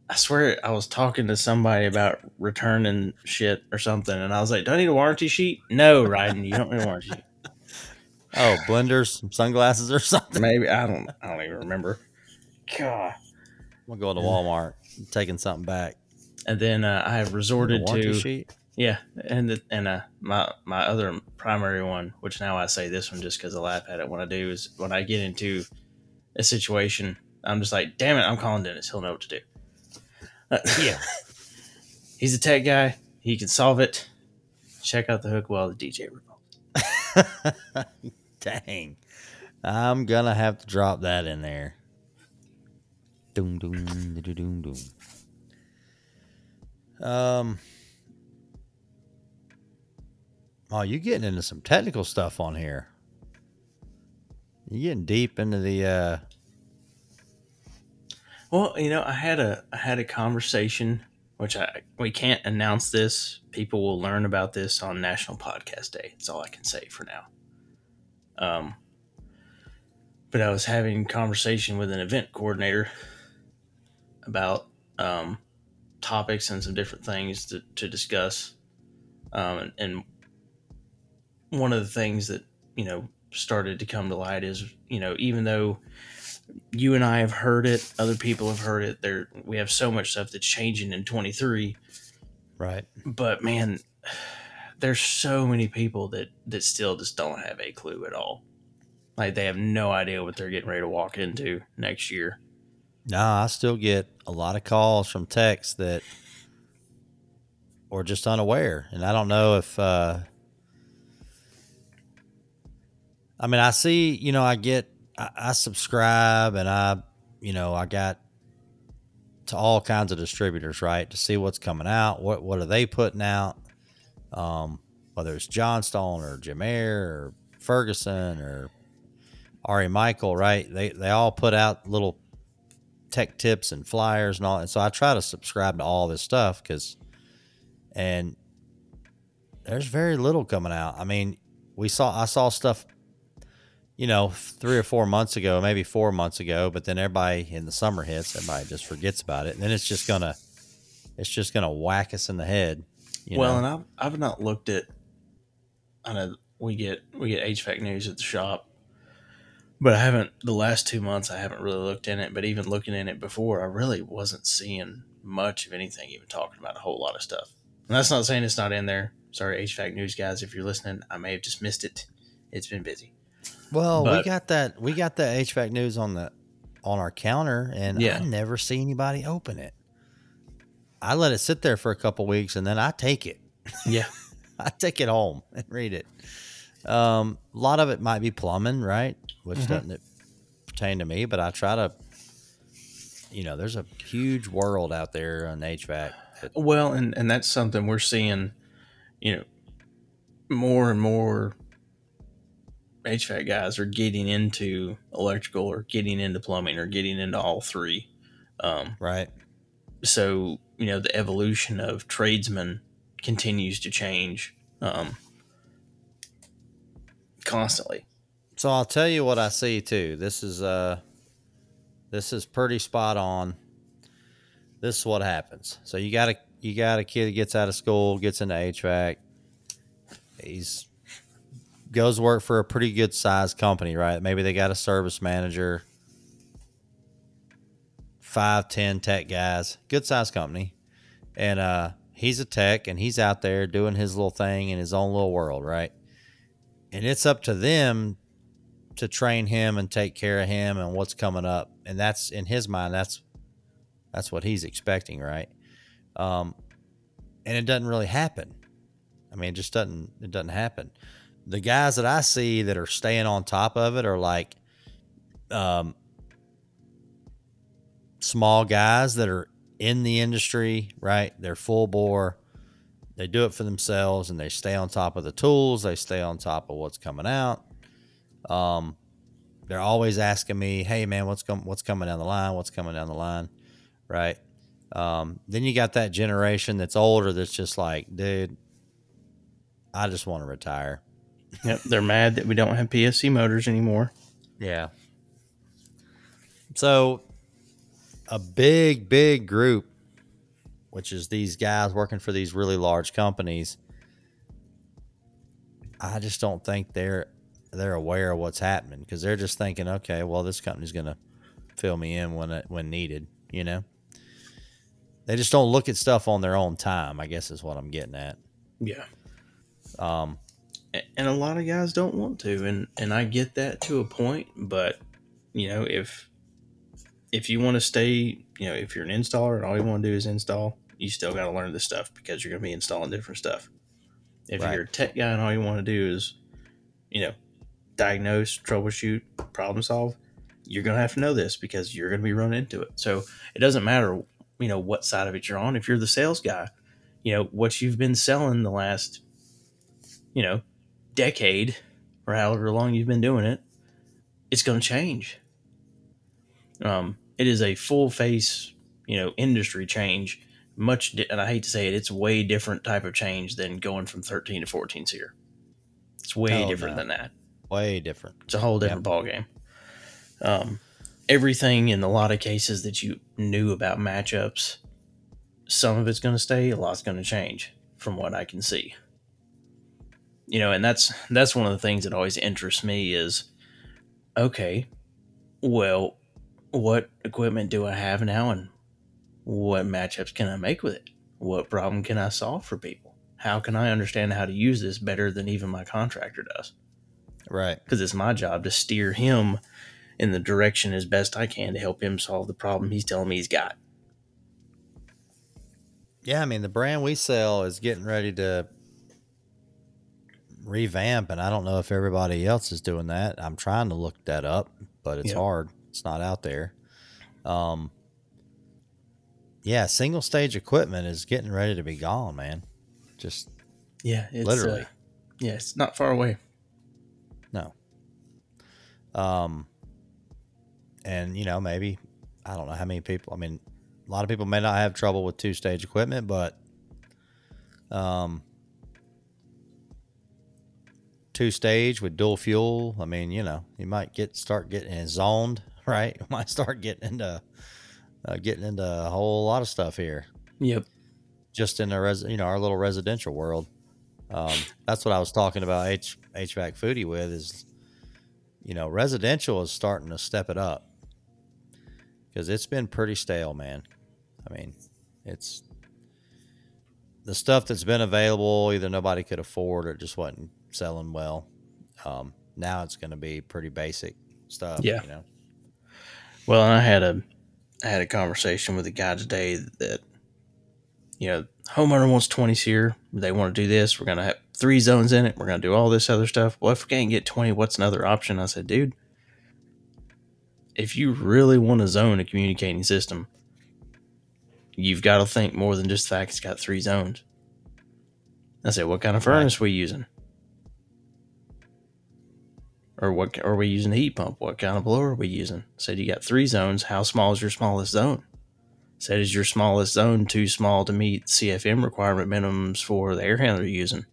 I swear I was talking to somebody about returning shit or something, and I was like, "Do I need a warranty sheet?" No, Ryden, you don't need a warranty sheet.
Oh, blenders, sunglasses, or something.
Maybe I don't. I don't even remember. God.
I'm gonna go to Walmart, taking something back.
And then uh, I have resorted
warranty
to
sheet.
Yeah, and the, and uh, my my other primary one, which now I say this one just because I laugh at it when I do, is when I get into a situation, I'm just like, "Damn it, I'm calling Dennis. He'll know what to do." Uh,
Yeah.
he's a tech guy. He can solve it. Check out the hook while the DJ revolves.
Dang. I'm gonna have to drop that in there. Doom doom doom doom doom. Um Oh, you're getting into some technical stuff on here. You're getting deep into the uh
Well, you know, I had a I had a conversation, which I we can't announce this. People will learn about this on National Podcast Day. That's all I can say for now. Um, but I was having conversation with an event coordinator about um, topics and some different things to, to discuss. Um, and, and one of the things that you know started to come to light is you know even though you and I have heard it, other people have heard it. There, we have so much stuff that's changing in 23.
right.
But man, there's so many people that that still just don't have a clue at all. Like they have no idea what they're getting ready to walk into next year.
Nah, I still get a lot of calls from techs that or just unaware. And I don't know if uh I mean I see, you know, I get I, I subscribe and I you know, I got to all kinds of distributors, right? To see what's coming out, what what are they putting out? Um, whether it's Johnstone or Gemaire or Ferguson or RE Michel, right? They they all put out little tech tips and flyers and all. And so I try to subscribe to all this stuff because, and there's very little coming out. I mean, we saw I saw stuff, you know, three or four months ago, maybe four months ago, but then everybody in the summer hits, everybody just forgets about it, and then it's just gonna, it's just gonna whack us in the head. You
well,
know?
and I've I've not looked at. I know we get we get HVAC news at the shop, but I haven't the last two months. I haven't really looked in it. But even looking in it before, I really wasn't seeing much of anything. Even talking about a whole lot of stuff. And that's not saying it's not in there. Sorry, HVAC news guys, if you're listening, I may have just missed it. It's been busy.
Well, we got that we got the HVAC news on the on our counter, and
Yeah.
I never see anybody open it. I let it sit there for a couple weeks, and then I take it.
Yeah,
I take it home and read it. Um, a lot of it might be plumbing, right? Which
Mhm.
doesn't pertain to me, but I try to. You know, there's a huge world out there on HVAC. That,
Well, and and that's something we're seeing, you know, more and more HVAC guys are getting into electrical or getting into plumbing or getting into all three. Um,
right?
so you know the evolution of tradesmen continues to change um, constantly.
So I'll tell you what I see too. This is uh this is pretty spot on. This is what happens. So you got a you got a kid that gets out of school, gets into HVAC. He's goes work for a pretty good sized company, right? Maybe they got a service manager, five, ten tech guys, good sized company. And uh he's a tech and he's out there doing his little thing in his own little world, right? And it's up to them to train him and take care of him and what's coming up. And that's in his mind, that's that's what he's expecting, right? Um, and it doesn't really happen. I mean, it just doesn't it doesn't happen. The guys that I see that are staying on top of it are like um, small guys that are in the industry, right? They're full bore. They do it for themselves and they stay on top of the tools. They stay on top of what's coming out. Um, they're always asking me, "Hey, man, what's com- what's coming down the line? What's coming down the line?" Right? Um, then you got that generation that's older that's just like, dude, I just want to retire.
Yep, they're mad that we don't have PSC motors anymore.
Yeah. So, a big, big group, which is these guys working for these really large companies, I just don't think they're they're aware of what's happening because they're just thinking, okay, well, this company's going to fill me in when it, when needed. You know, they just don't look at stuff on their own time. I guess is what I'm getting at.
Yeah.
Um,
and a lot of guys don't want to and and I get that to a point but you know if if you want to stay you know if you're an installer and all you want to do is install you still got to learn this stuff because you're going to be installing different stuff. If
Right.
you're a tech guy and all you want to do is you know diagnose troubleshoot problem solve you're going to have to know this because you're going to be running into it. So it doesn't matter you know what side of it you're on. If you're the sales guy you know what you've been selling the last you know decade or however long you've been doing it, it's going to change. Um, it is a full face, you know, industry change. Much, di- and I hate to say it, it's way different type of change than going from 13 to 14 here. It's way
Oh,
different
no.
than that.
way different.
It's a whole different ball game. Um, everything in a lot of cases that you knew about matchups, some of it's going to stay, a lot's going to change from what I can see. You know, and that's that's one of the things that always interests me is okay, well, what equipment do I have now and what matchups can I make with it? What problem can I solve for people? How can I understand how to use this better than even my contractor does?
Right.
because it's my job to steer him in the direction as best I can to help him solve the problem he's telling me he's got.
Yeah, I mean the brand we sell is getting ready to revamp, and I don't know if everybody else is doing that. I'm trying to look that up, but it's
Yeah.
hard. It's not out there. Um, yeah, single stage equipment is getting ready to be gone, man. Just
Yeah, it's,
Literally.
Uh, yeah, it's not far away.
no. Um, and you know maybe I don't know how many people. I mean, a lot of people may not have trouble with two stage equipment, but um, two stage with dual fuel. I mean, you know, you might get start getting zoned, right? You might start getting into uh, getting into a whole lot of stuff here,
Yep.
just in the res, you know, our little residential world. Um, that's what I was talking about H HVAC foodie with is, you know, residential is starting to step it up because it's been pretty stale, man. I mean, it's the stuff that's been available. Either nobody could afford or it just wasn't selling well. Um, now it's going to be pretty basic stuff.
Yeah.
you know.
Well, and I had a I had a conversation with a guy today that you know homeowner wants twenty here. They want to do this. We're gonna have three zones in it. We're gonna do all this other stuff. Well, if we can't get twenty, what's another option? I said, dude, if you really want to zone a communicating system, you've got to think more than just the fact it's got three zones. I said, what kind of
Right.
furnace we using? Or what are we using a heat pump? What kind of blower are we using? Said you got three zones. How small is your smallest zone? Said is your smallest zone too small to meet CFM requirement minimums for the air handler you're using?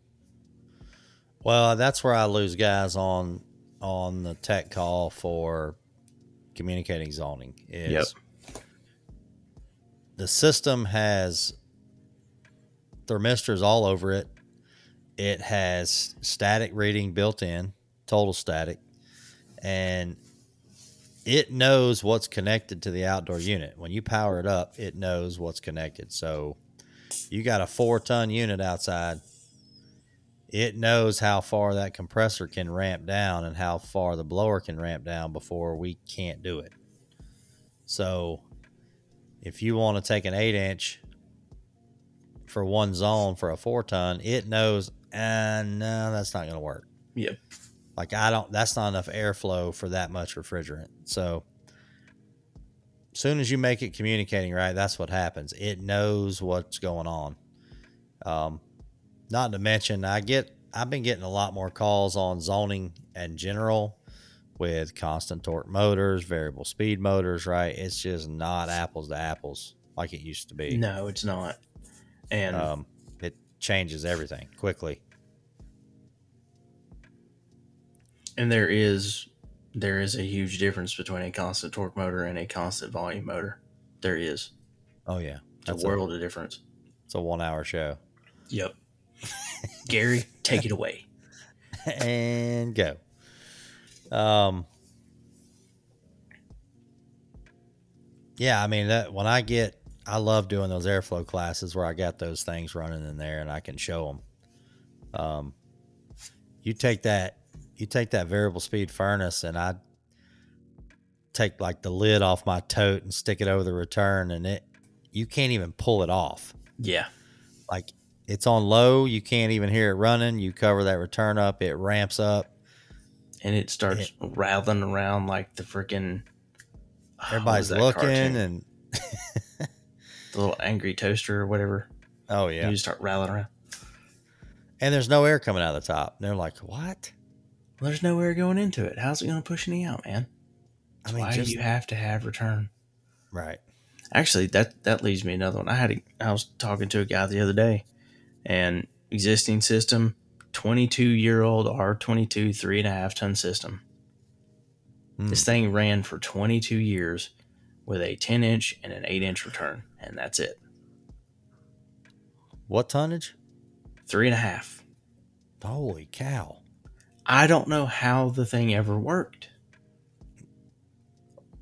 Well, that's where I lose guys on on the tech call for communicating zoning. Is
Yep.
the system has thermistors all over it. It has static reading built in, total static, and it knows what's connected to the outdoor unit. When you power it up, it knows what's connected. So you got a four ton unit outside. It knows how far that compressor can ramp down and how far the blower can ramp down before we can't do it. So if you want to take an eight inch for one zone for a four ton, it knows, uh, no, that's not going to work.
Yep.
Like I don't that's not enough airflow for that much refrigerant. So as soon as you make it communicating right, that's what happens. It knows what's going on. Um not to mention I get I've been getting a lot more calls on zoning and general with constant torque motors, variable speed motors, right? It's just not apples to apples like it used to be.
No, it's not. And
Um, it changes everything quickly.
And there is there is a huge difference between a constant torque motor and a constant volume motor. There is.
Oh yeah, that's
a
a,
world of difference.
it's a one hour show.
Yep. Gary, take it away.
and go. Um, yeah, I mean that when I get, I love doing those airflow classes where I got those things running in there and I can show them. Um, you take that, you take that variable speed furnace, and I take like the lid off my tote and stick it over the return, and it, you can't even pull it off
Yeah.
like it's on low you can't even hear it running you cover that return up it ramps up
And it starts rattling around like the freaking
everybody's looking and
the little angry toaster or whatever.
oh yeah
You start rattling around.
and there's no air coming out of the top they're like what
there's no air going into it. How's it going to push any out, man?
i mean
why
just
you have to have return.
right
Actually, that that leads me another one. I had a, I was talking to a guy the other day, and existing system, twenty two year old R twenty two three and a half ton system.
Hmm.
This thing ran for twenty two years with a ten inch and an eight inch return, and that's it.
what tonnage
Three and a half.
holy cow
I don't know how the thing ever worked.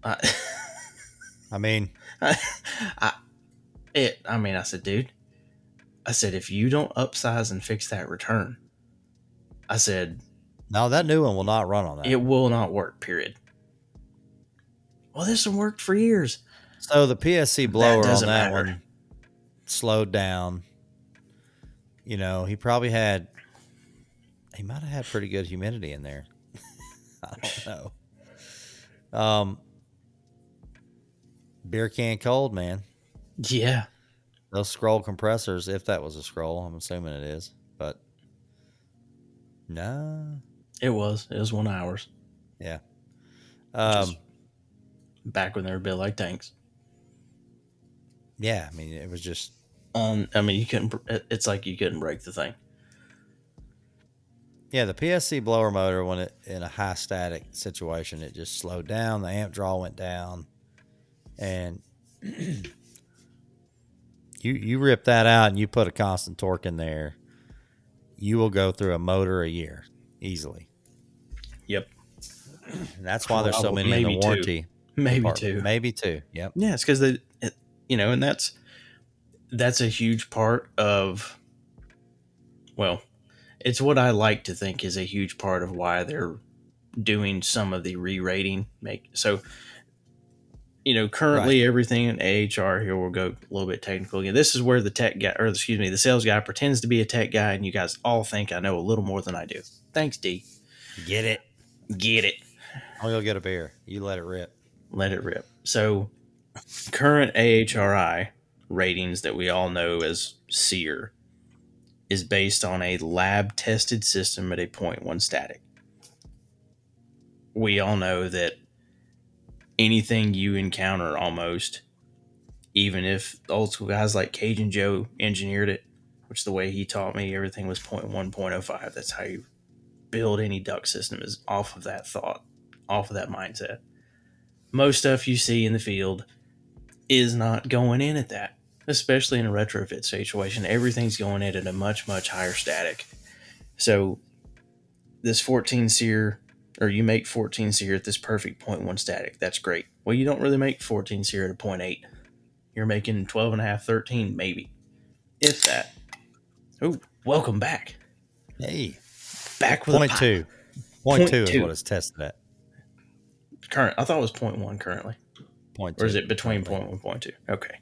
I,
i mean
I, it. I mean, I said, dude. I said, if you don't upsize and fix that return, I said
no that new one will not run on that
it will not work. Period. Well, this one worked for years.
so the psc blower on that
matter.
one slowed down you know he probably had he might have had pretty good humidity in there i don't know um beer can cold man
Yeah,
those scroll compressors if that was a scroll i'm assuming it is but no
it was. It was one of ours
yeah um
Just- back when they were built like tanks.
yeah i mean it was just
Um, I mean, you couldn't. It's like you couldn't break the thing.
Yeah, the PSC blower motor, when it in a high static situation, it just slowed down. The amp draw went down, and you you rip that out and you put a constant torque in there, you will go through a motor a year easily.
Yep,
And that's why there's so many in
maybe
the
two.
warranty.
maybe
department.
two.
maybe two. Yep.
Yeah, it's because they, it, you know, and that's that's a huge part of. Well, it's what I like to think is a huge part of why they're doing some of the re-rating. Make so. You know, currently everything in AHR here will go a little bit technical again. This is where the tech guy, or excuse me, the sales guy pretends to be a tech guy, and you guys all think I know a little more than I do. Thanks, D.
Get it.
Get it.
Oh, you'll get a beer. You let it rip.
let it rip. So, current AHRI ratings that we all know as SEER is based on a lab tested system at a 0.1 static. We all know that anything you encounter almost, even if old school guys like Cajun Joe engineered it, which the way he taught me everything was 0.1, 0.05. That's how you build any duct system is off of that thought, off of that mindset most stuff you see in the field is not going in at that, especially in a retrofit situation. Everything's going in at a much, much higher static. So, this 14 SEER, or you make 14 SEER at this perfect 0.1 static, that's great. Well, you don't really make 14 SEER at a 0.8. You're making 12 and a half, 13, maybe, if that. Oh, welcome back.
Hey,
Back with a
point
pop.
two. Point
Point
two is
two.
what it's tested at.
Current, I thought it was 0.1 currently.
Point two.
Or is it between
currently.
0.1 and 0.2? Okay.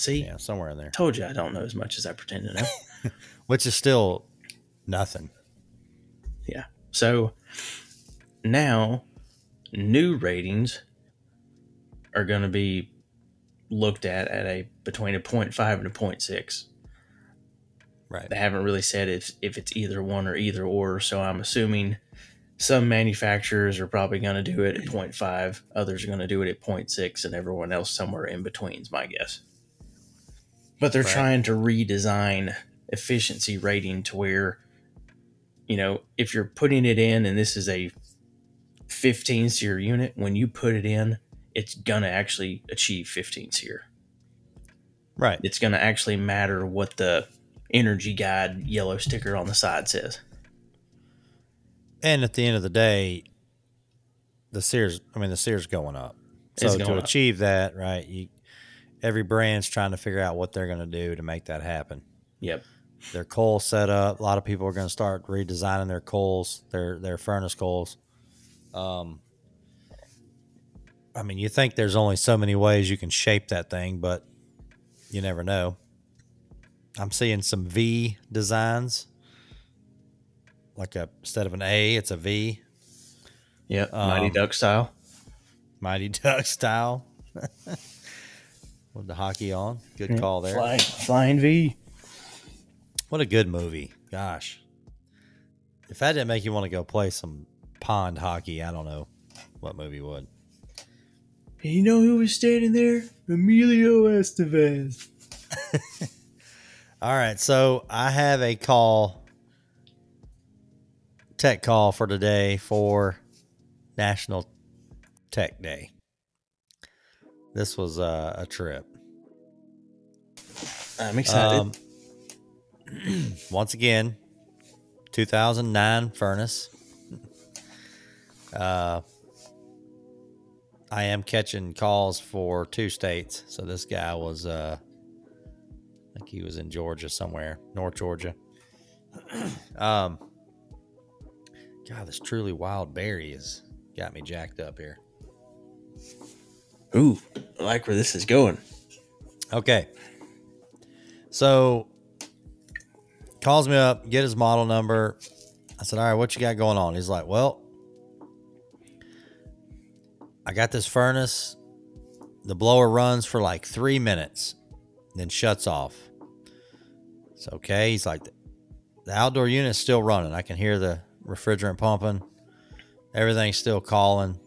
See,
Yeah, somewhere in there.
Told you I don't know as much as I pretend to know.
Which is still nothing. Yeah.
So now new ratings are going to be looked at at a between a 0.5 and a 0.6.
Right.
They haven't really said if if it's either one or either or, so I'm assuming some manufacturers are probably going to do it at 0.5, others are going to do it at 0.6 and everyone else somewhere in between is my guess. But they're
Right.
trying to redesign efficiency rating to where you know, if you're putting it in and this is a 15 seer unit, when you put it in, it's going to actually achieve 15 seer.
Right.
It's going to actually matter what the energy guide yellow sticker on the side says.
And at the end of the day, the SEER's, I mean, the SEER's going up. So
going
to
up.
achieve that, right, you, every brand's trying to figure out what they're going to do to make that happen.
Yep.
Their coil setup, a lot of people are going to start redesigning their coils, their their furnace coils. Um, I mean, you think there's only so many ways you can shape that thing, but you never know. I'm seeing some V designs, like a instead of an A, it's a V.
Yep.
Um,
Mighty Duck style.
Mighty Duck style. With the hockey on. Good call there.
Flying, flying V.
What a good movie. Gosh. If that didn't make you want to go play some pond hockey, I don't know what movie would.
You know who was standing there? Emilio Estevez.
All right, so I have a call, tech call for today for National Tech Day. This was uh, a trip.
I'm excited.
Um, once again, 2009 furnace. Uh, I am catching calls for two states. So this guy was, uh, I think he was in Georgia somewhere, North Georgia. um, God, this truly wild berry has got me jacked up here.
Ooh, I like where this is going.
Okay. So calls me up, get his model number. I said, All right, what you got going on? He's like, Well, I got this furnace. The blower runs for like three minutes, then shuts off. It's okay. He's like, The outdoor unit's still running. I can hear the refrigerant pumping. Everything's still calling,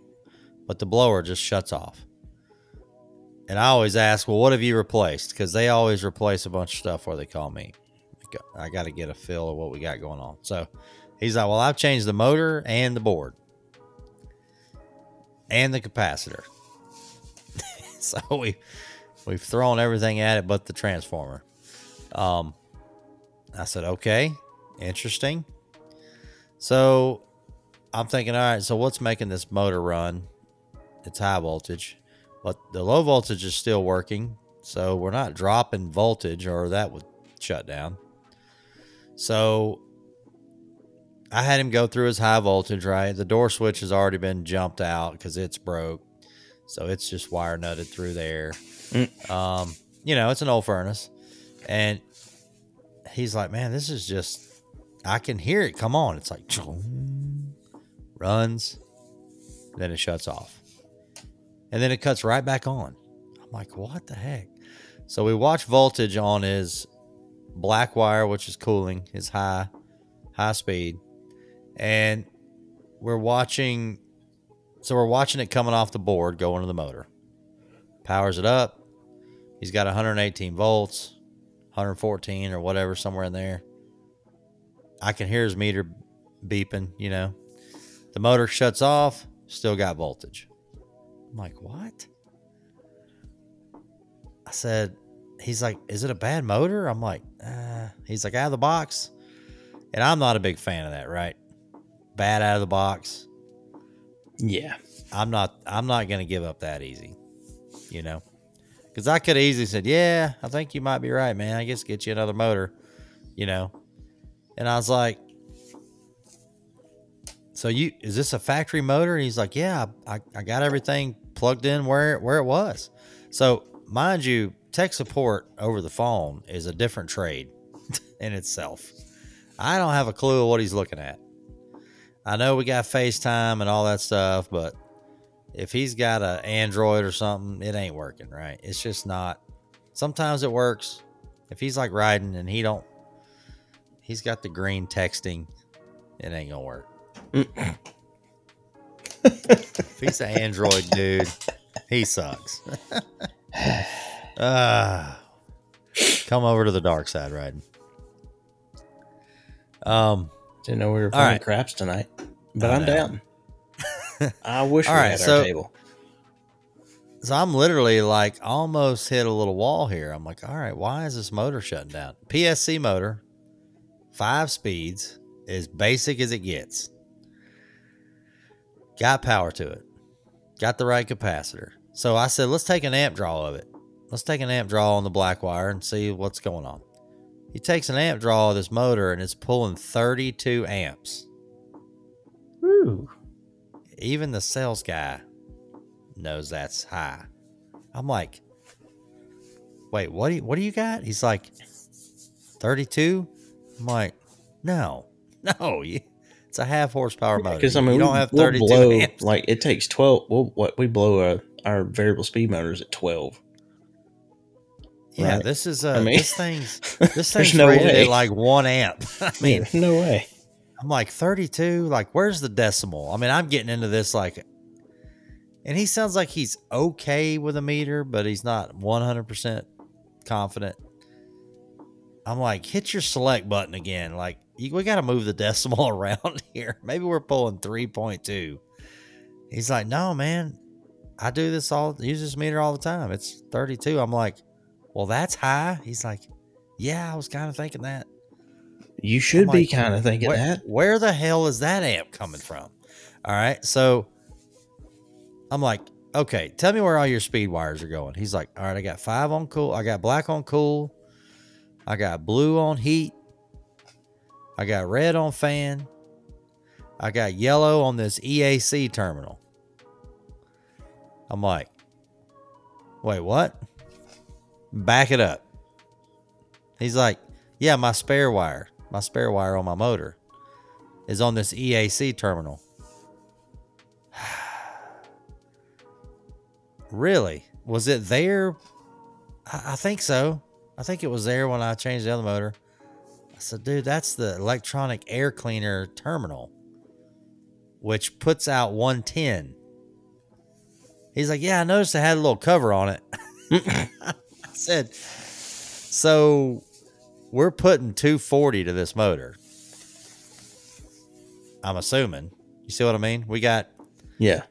but the blower just shuts off. And I always ask, well, what have you replaced? Because they always replace a bunch of stuff before they call me. I got to get a feel of what we got going on. So he's like, well, I've changed the motor and the board and the capacitor. so we we've thrown everything at it but the transformer. Um, I said, okay, interesting. So I'm thinking, all right, so what's making this motor run? It's high voltage but the low voltage is still working. So we're not dropping voltage or that would shut down. So I had him go through his high voltage, right? The door switch has already been jumped out because it's broke. So it's just wire nutted through there. Um, you know, it's an old furnace. And he's like, man, this is just, I can hear it. Come on. It's like, runs, then it shuts off and then it cuts right back on. I'm like, what the heck? So we watch voltage on his black wire, which is cooling, his high high speed, and we're watching. So we're watching it coming off the board, going to the motor. Powers it up. He's got 118 volts, 114 or whatever, somewhere in there. I can hear his meter beeping. You know, the motor shuts off. Still got voltage. I'm like, what? I said, he's like, is it a bad motor? I'm like, uh, he's like, out of the box. And I'm not a big fan of that, right? Bad out of the box.
Yeah.
I'm not, I'm not going to give up that easy, you know? Because I could easily said, yeah, I think you might be right, man. I guess get you another motor, you know? And I was like, so you is this a factory motor? And he's like, yeah, I, I got everything plugged in where where it was. So mind you, tech support over the phone is a different trade in itself. I don't have a clue what he's looking at. I know we got FaceTime and all that stuff, but if he's got a Android or something, it ain't working, right? It's just not. Sometimes it works. If he's like riding and he don't, he's got the green texting, it ain't gonna work. if he's an Android dude, he sucks. Ah, come over to the dark side, riding. Um,
Didn't know we were playing
right.
craps tonight, but I'm down. I wish
All
we
right,
had
so-
our table.
So I'm literally like almost hit a little wall here. I'm like, all right, why is this motor shutting down? PSC motor, five speeds, as basic as it gets. Got power to it. Got the right capacitor. So I said, let's take an amp draw of it. Let's take an amp draw on the black wire and see what's going on. He takes an amp draw of this motor and it's pulling 32 amps.
Woo.
even the sales guy knows that's high. I'm like, wait, what do you, what do you got? He's like, 32. I'm like, no, no, you, it's a half horsepower motor.
Because I
You
we,
don't have
we'll
32
blow
amps.
like it takes twelve. We'll, what we blow uh, our variable speed motors at twelve.
Yeah,
right?
this is uh,
I mean,
this thing's this thing's
no
rated
way.
at like one amp. I mean,
no way.
I'm like 32. Like, where's the decimal? I mean, I'm getting into this like, and he sounds like he's okay with a meter, but he's not 100% confident. I'm like, hit your select button again. Like, you, we got to move the decimal around here. Maybe we're pulling 3.2. He's like, no, man, I do this all, use this meter all the time. It's 32. I'm like, well, that's high. He's like, yeah, I was kind of thinking that.
You should
I'm
be
like,
kind of thinking
where,
that.
where the hell is that amp coming from? All right. So I'm like, okay, tell me where all your speed wires are going. He's like, all right, I got five on cool. I got black on cool. I got blue on heat. I got red on fan. I got yellow on this EAC terminal. I'm like, wait, what? Back it up. He's like, yeah, my spare wire, my spare wire on my motor is on this EAC terminal. really? Was it there? I, I think so. I think it was there when I changed the other motor. Said, dude, that's the electronic air cleaner terminal, which puts out 110. He's like, yeah, I noticed it had a little cover on it. I said, so we're putting 240 to this motor. I'm assuming. You see what I mean? We got
Yeah.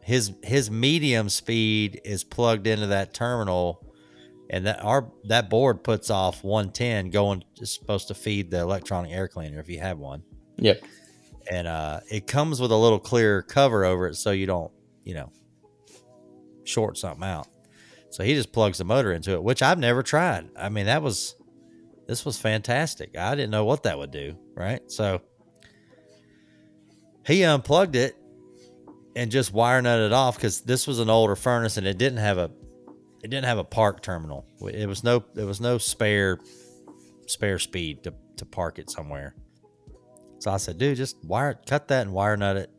his his medium speed is plugged into that terminal and that our that board puts off 110 going is supposed to feed the electronic air cleaner if you have one.
Yep.
and uh it comes with a little clear cover over it so you don't you know short something out. So he just plugs the motor into it which i've never tried. I mean that was this was fantastic. I didn't know what that would do right? So he unplugged it and just wire nutted it off because this was an older furnace and it didn't have a it didn't have a park terminal it was no there was no spare spare speed to, to park it somewhere so I said, dude, just wire cut that and wire nut it.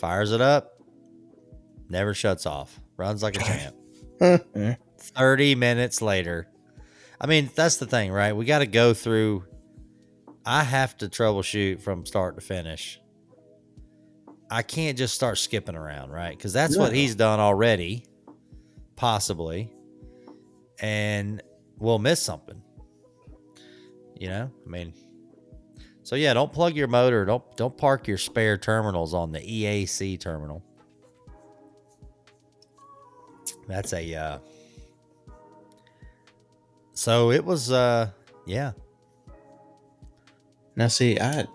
Fires it up, never shuts off. Runs like a champ. 30 minutes later. I mean, that's the thing, right? We got to go through. I have to troubleshoot from start to finish. I can't just start skipping around, right? Because that's what he's done already, possibly. And we'll miss something. You know? I mean, so yeah, don't plug your motor. Don't don't park your spare terminals on the EAC terminal. That's a uh So it was uh yeah.
Now, see, I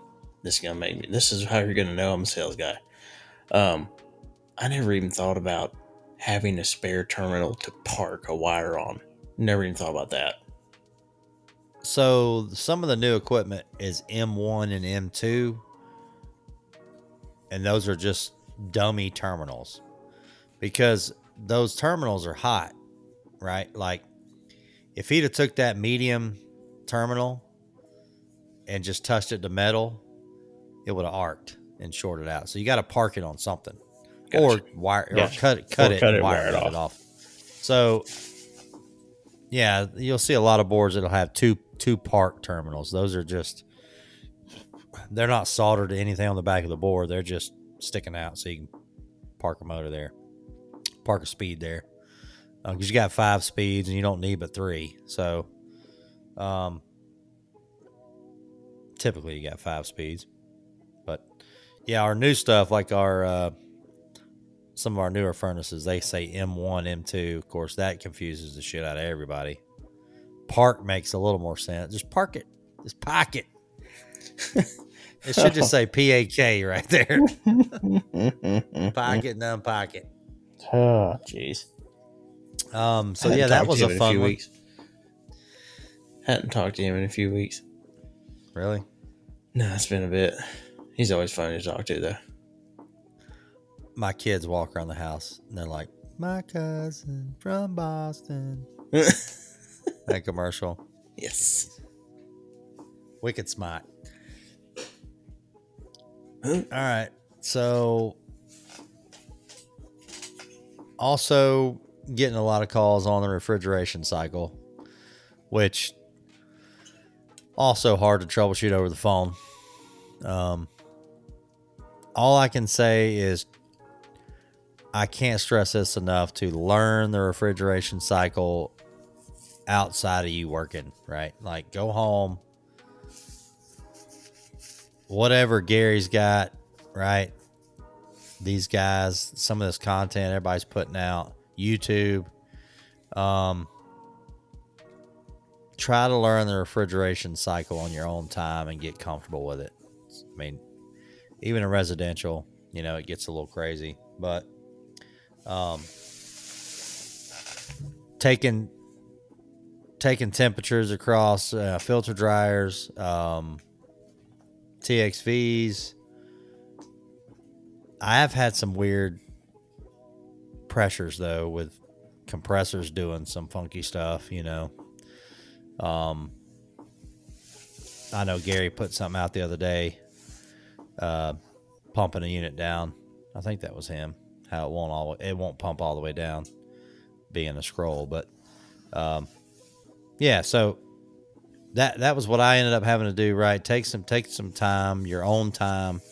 this is gonna make me. This is how you're gonna know I'm a sales guy. Um, I never even thought about having a spare terminal to park a wire on. Never even thought about that.
So some of the new equipment is M1 and M2 and those are just dummy terminals because those terminals are hot, right? Like if he'd have took that medium terminal and just touched it to metal, it would have arced and shorted out. So you got to park it on something,
Gotcha.
or wire or
Gotcha.
cut cut
Or
it,
cut
and
it,
wire,
wire it
it off. So yeah, you'll see a lot of boards that'll have two two park terminals. Those are just they're not soldered to anything on the back of the board. They're just sticking out, so you can park a motor there, park a speed there, because you got five speeds and you don't need but three. So, um, typically you got five speeds, but yeah, our new stuff like our uh, some of our newer furnaces, they say M1, M2. Of course, that confuses the shit out of everybody. Park makes a little more sense. Just park it. Just park it. it should just say PAK right there. Pocket and unpocket.
Oh, jeez.
Um, so yeah, that was a
him in
fun
few
one.
weeks. Hadn't talked to him in a few weeks.
Really?
No, it's been a bit. He's always fun to talk to, though.
My kids walk around the house and they're like, "My cousin from Boston." That commercial,
yes.
wicked smart. All right, so also getting a lot of calls on the refrigeration cycle, which also hard to troubleshoot over the phone. Um, all I can say is I can't stress this enough to learn the refrigeration cycle outside of you working, right? Like go home, whatever Gary's got, right? These guys, some of this content everybody's putting out, YouTube. Um, try to learn the refrigeration cycle on your own time and get comfortable with it. I mean, even in residential, you know, it gets a little crazy, but um, taking taking temperatures across uh, filter dryers, um, TXVs. I have had some weird pressures though with compressors doing some funky stuff, you know. Um, I know Gary put something out the other day, uh, pumping a unit down. I think that was him. How it won't all it won't pump all the way down, being a scroll. But um, yeah, so that that was what I ended up having to do. Right, take some take some time, your own time,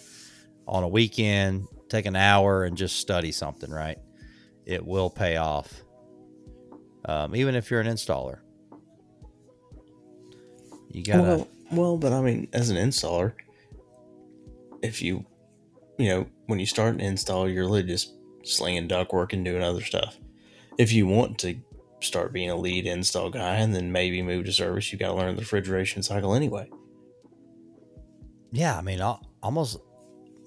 on a weekend. Take an hour and just study something. Right, it will pay off. Um, even if you're an installer, you gotta.
Well, well, but I mean, as an installer, if you, you know, when you start an install, you're really just slinging ductwork and doing other stuff. If you want to start being a lead install guy and then maybe move to service, you got to learn the refrigeration cycle anyway.
Yeah, I mean, al- almost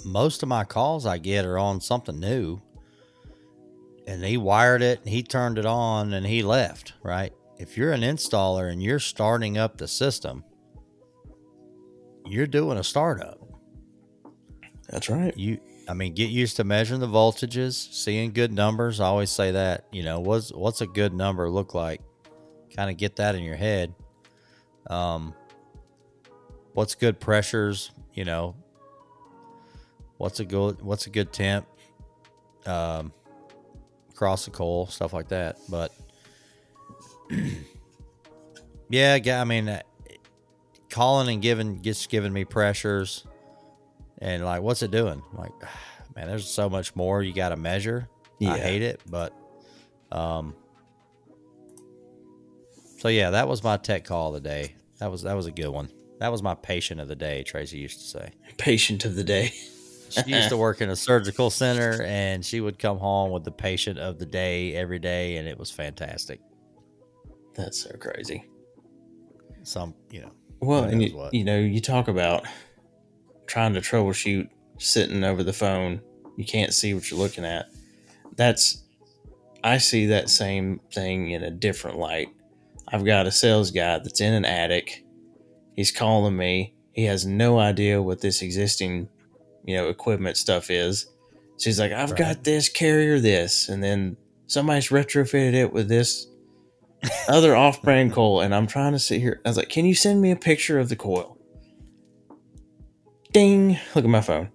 most of my calls I get are on something new. And he wired it and he turned it on and he left, right? If you're an installer and you're starting up the system, you're doing a startup.
That's right.
You I mean, get used to measuring the voltages, seeing good numbers. I always say that, you know, what's what's a good number look like? Kind of get that in your head. Um what's good pressures, you know, what's a good what's a good temp um across the coil stuff like that but yeah i mean uh, calling and giving just giving me pressures and like what's it doing? I'm like man there's so much more you got to measure. I hate it but um so yeah that was my tech call of the day. That was that was a good one. That was my patient of the day tracy used to say.
Patient of the day.
she used to work in a surgical center and she would come home with the patient of the day every day and it was fantastic.
That's so crazy.
some you know
Well, and you, you know, you talk about trying to troubleshoot sitting over the phone. You can't see what you're looking at. That's I see that same thing in a different light. I've got a sales guy that's in an attic. He's calling me. He has no idea what this existing, you know, equipment stuff is. So he's like, "I've
Right.
got this Carrier, this," and then somebody's retrofitted it with this other off-brand coil, and I'm trying to sit here. I was like, "Can you send me a picture of the coil?" Ding. Look at my phone.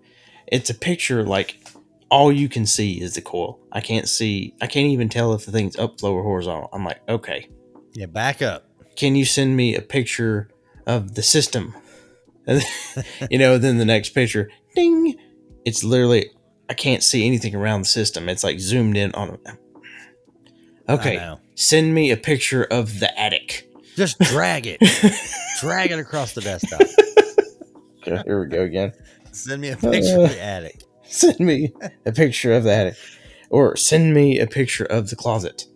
It's a picture like all you can see is the coil. I can't see. I can't even tell if the thing's upflow or horizontal. I'm like, okay.
Yeah, back up.
Can you send me a picture of the system? You know, then the next picture, ding. It's literally I can't see anything around the system. It's like zoomed in on. Okay, send me a picture of the attic.
Just drag it. drag it across the desktop.
Here we go again.
Send me a picture of the attic.
send me a picture of the attic. Or send me a picture of the closet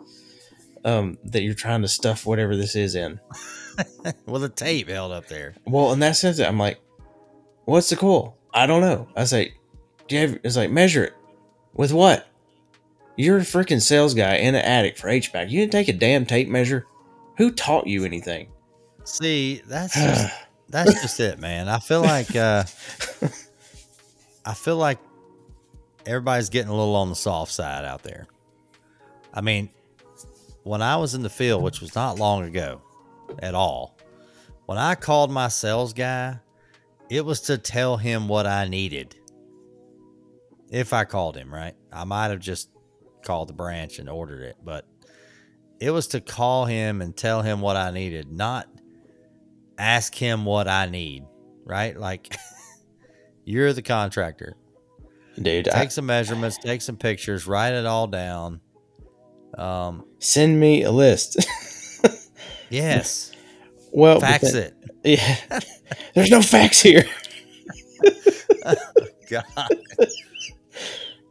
um, that you're trying to stuff whatever this is in.
With a tape held up there.
well and that says it. I'm like what's the coil i don't know. I say do you have it's like measure it. With what? You're a freaking sales guy in an attic for hvac you didn't take a damn tape measure. Who taught you anything?
See, that's just that's just it, man. I feel like uh I feel like everybody's getting a little on the soft side out there. I mean, when I was in the field, which was not long ago at all, when I called my sales guy, it was to tell him what I needed. If I called him, right? I might have just called the branch and ordered it, but it was to call him and tell him what I needed, not ask him what I need, right? Like you're the contractor.
dude I,
Take some measurements, take some pictures, write it all down. Um,
send me a list
yes,
well
fax
then-
it.
yeah there's no facts here
God,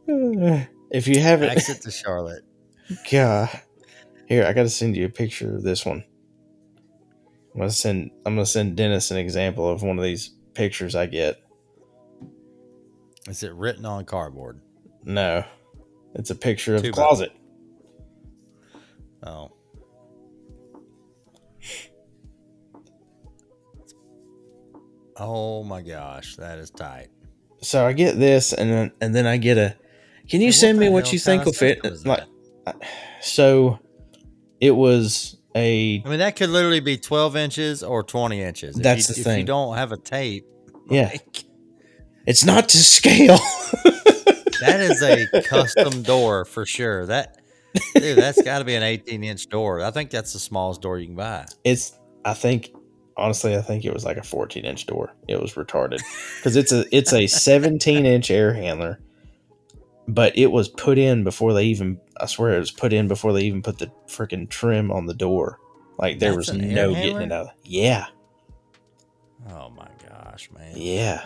if you haven't
fax it to Charlotte.
God. Here, I gotta send you a picture of this one. I'm gonna send I'm gonna send Dennis an example of one of these pictures I get.
Is it written on cardboard?
No. It's a picture of
Too
the
bad.
closet.
Oh. Oh my gosh, that is tight.
So I get this and then and then I get a Can you send me what you think
of
will fit? Like
that?
so it was a
I mean, that could literally be 12 inches or 20 inches. If
That's
you,
the
If
thing.
you don't have a tape,
yeah.
like,
It's not to scale.
that is a custom door for sure. That dude, that's got to be an 18 inch door. I think that's the smallest door you can buy.
it's I think honestly I think it was like a 14 inch door. It was retarded because it's a it's a 17 inch air handler, but it was put in before they even I swear it was put in before they even put the freaking trim on the door. Like there
That's
was no getting it out. Yeah,
Oh my gosh, man!
yeah.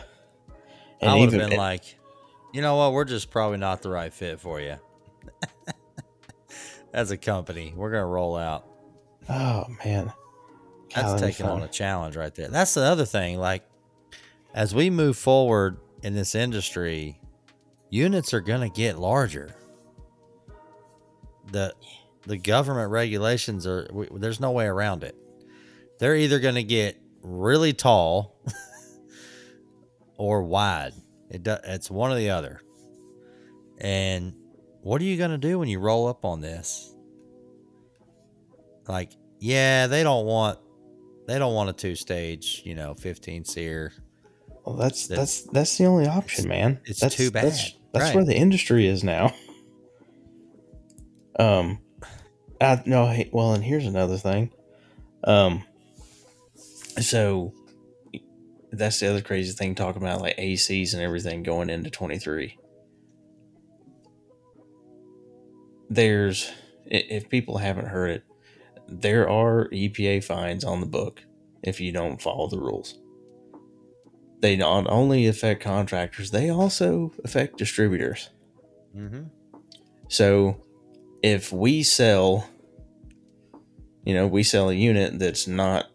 I would have been like, you know what? We're just probably not the right fit for you. As a company, we're gonna roll out.
oh man, God,
That's
that'd
taking on a challenge right there. That's the other thing. Like, as we move forward in this industry, units are going to get larger. The the government regulations are we, there's no way around it. They're either going to get really tall or wide. It do, it's one or the other. And what are you going to do when you roll up on this? Like, yeah, they don't want they don't want a two stage, you know, 15 SEER.
Well, that's
That's-
that's that's the only option, man.
it's
that's,
too bad.
that's
Right.
where the industry is now. Um, I no. Hey, well, and here's another thing. Um, so that's the other crazy thing talking about like ACs and everything going into 23. There's if people haven't heard it, there are EPA fines on the book if you don't follow the rules they not only affect contractors, they also affect distributors.
Mm-hmm.
So if we sell, you know, we sell a unit that's not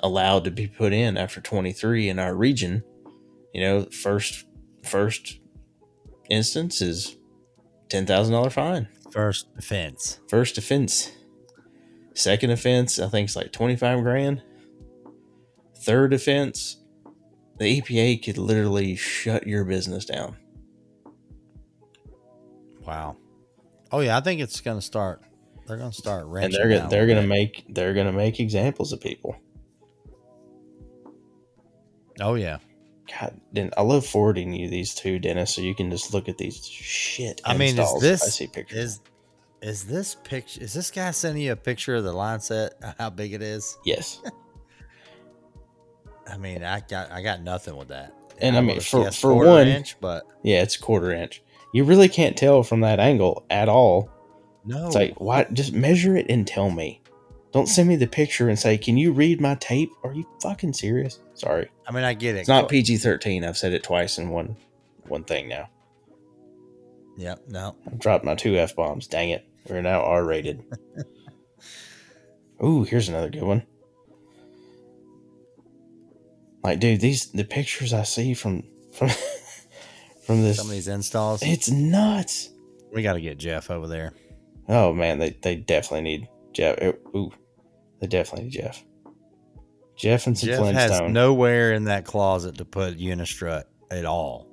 allowed to be put in after 23 in our region, you know, first first instance is $10,000 fine.
First offense.
First offense. Second offense, I think it's like 25 grand. Third offense, the EPA could literally shut your business down.
Wow. Oh yeah, I think it's gonna start. They're gonna start
and they're gonna they're gonna make they're gonna make examples of people.
Oh yeah.
God, I love forwarding you these two, Dennis, so you can just look at these shit.
I mean, is this
I see pictures.
is is this picture? Is this guy sending you a picture of the line set? How big it is?
yes,
I mean, I got I got nothing with that.
And I mean, for- for one-
inch, but
yeah, it's a quarter inch. You really can't tell from that angle at all.
no,
It's like, why? Just measure it and tell me. Don't send me the picture and say, "Can you read my tape?" Are you fucking serious? Sorry,
I mean, I get it.
it's not PG thirteen. I've said it twice in one one thing now.
Yep, no,
I've dropped my two f bombs. Dang it, we're now R rated. Ooh, here's another good one. Like, dude, these the pictures I see from from from this,
some of these installs.
it's nuts.
We got to get Jeff over there.
Oh man, they they definitely need Jeff. Ooh, they definitely need Jeff. Jeff and some
Jeff has
Flintstone.
nowhere in that closet to put Unistrut at all.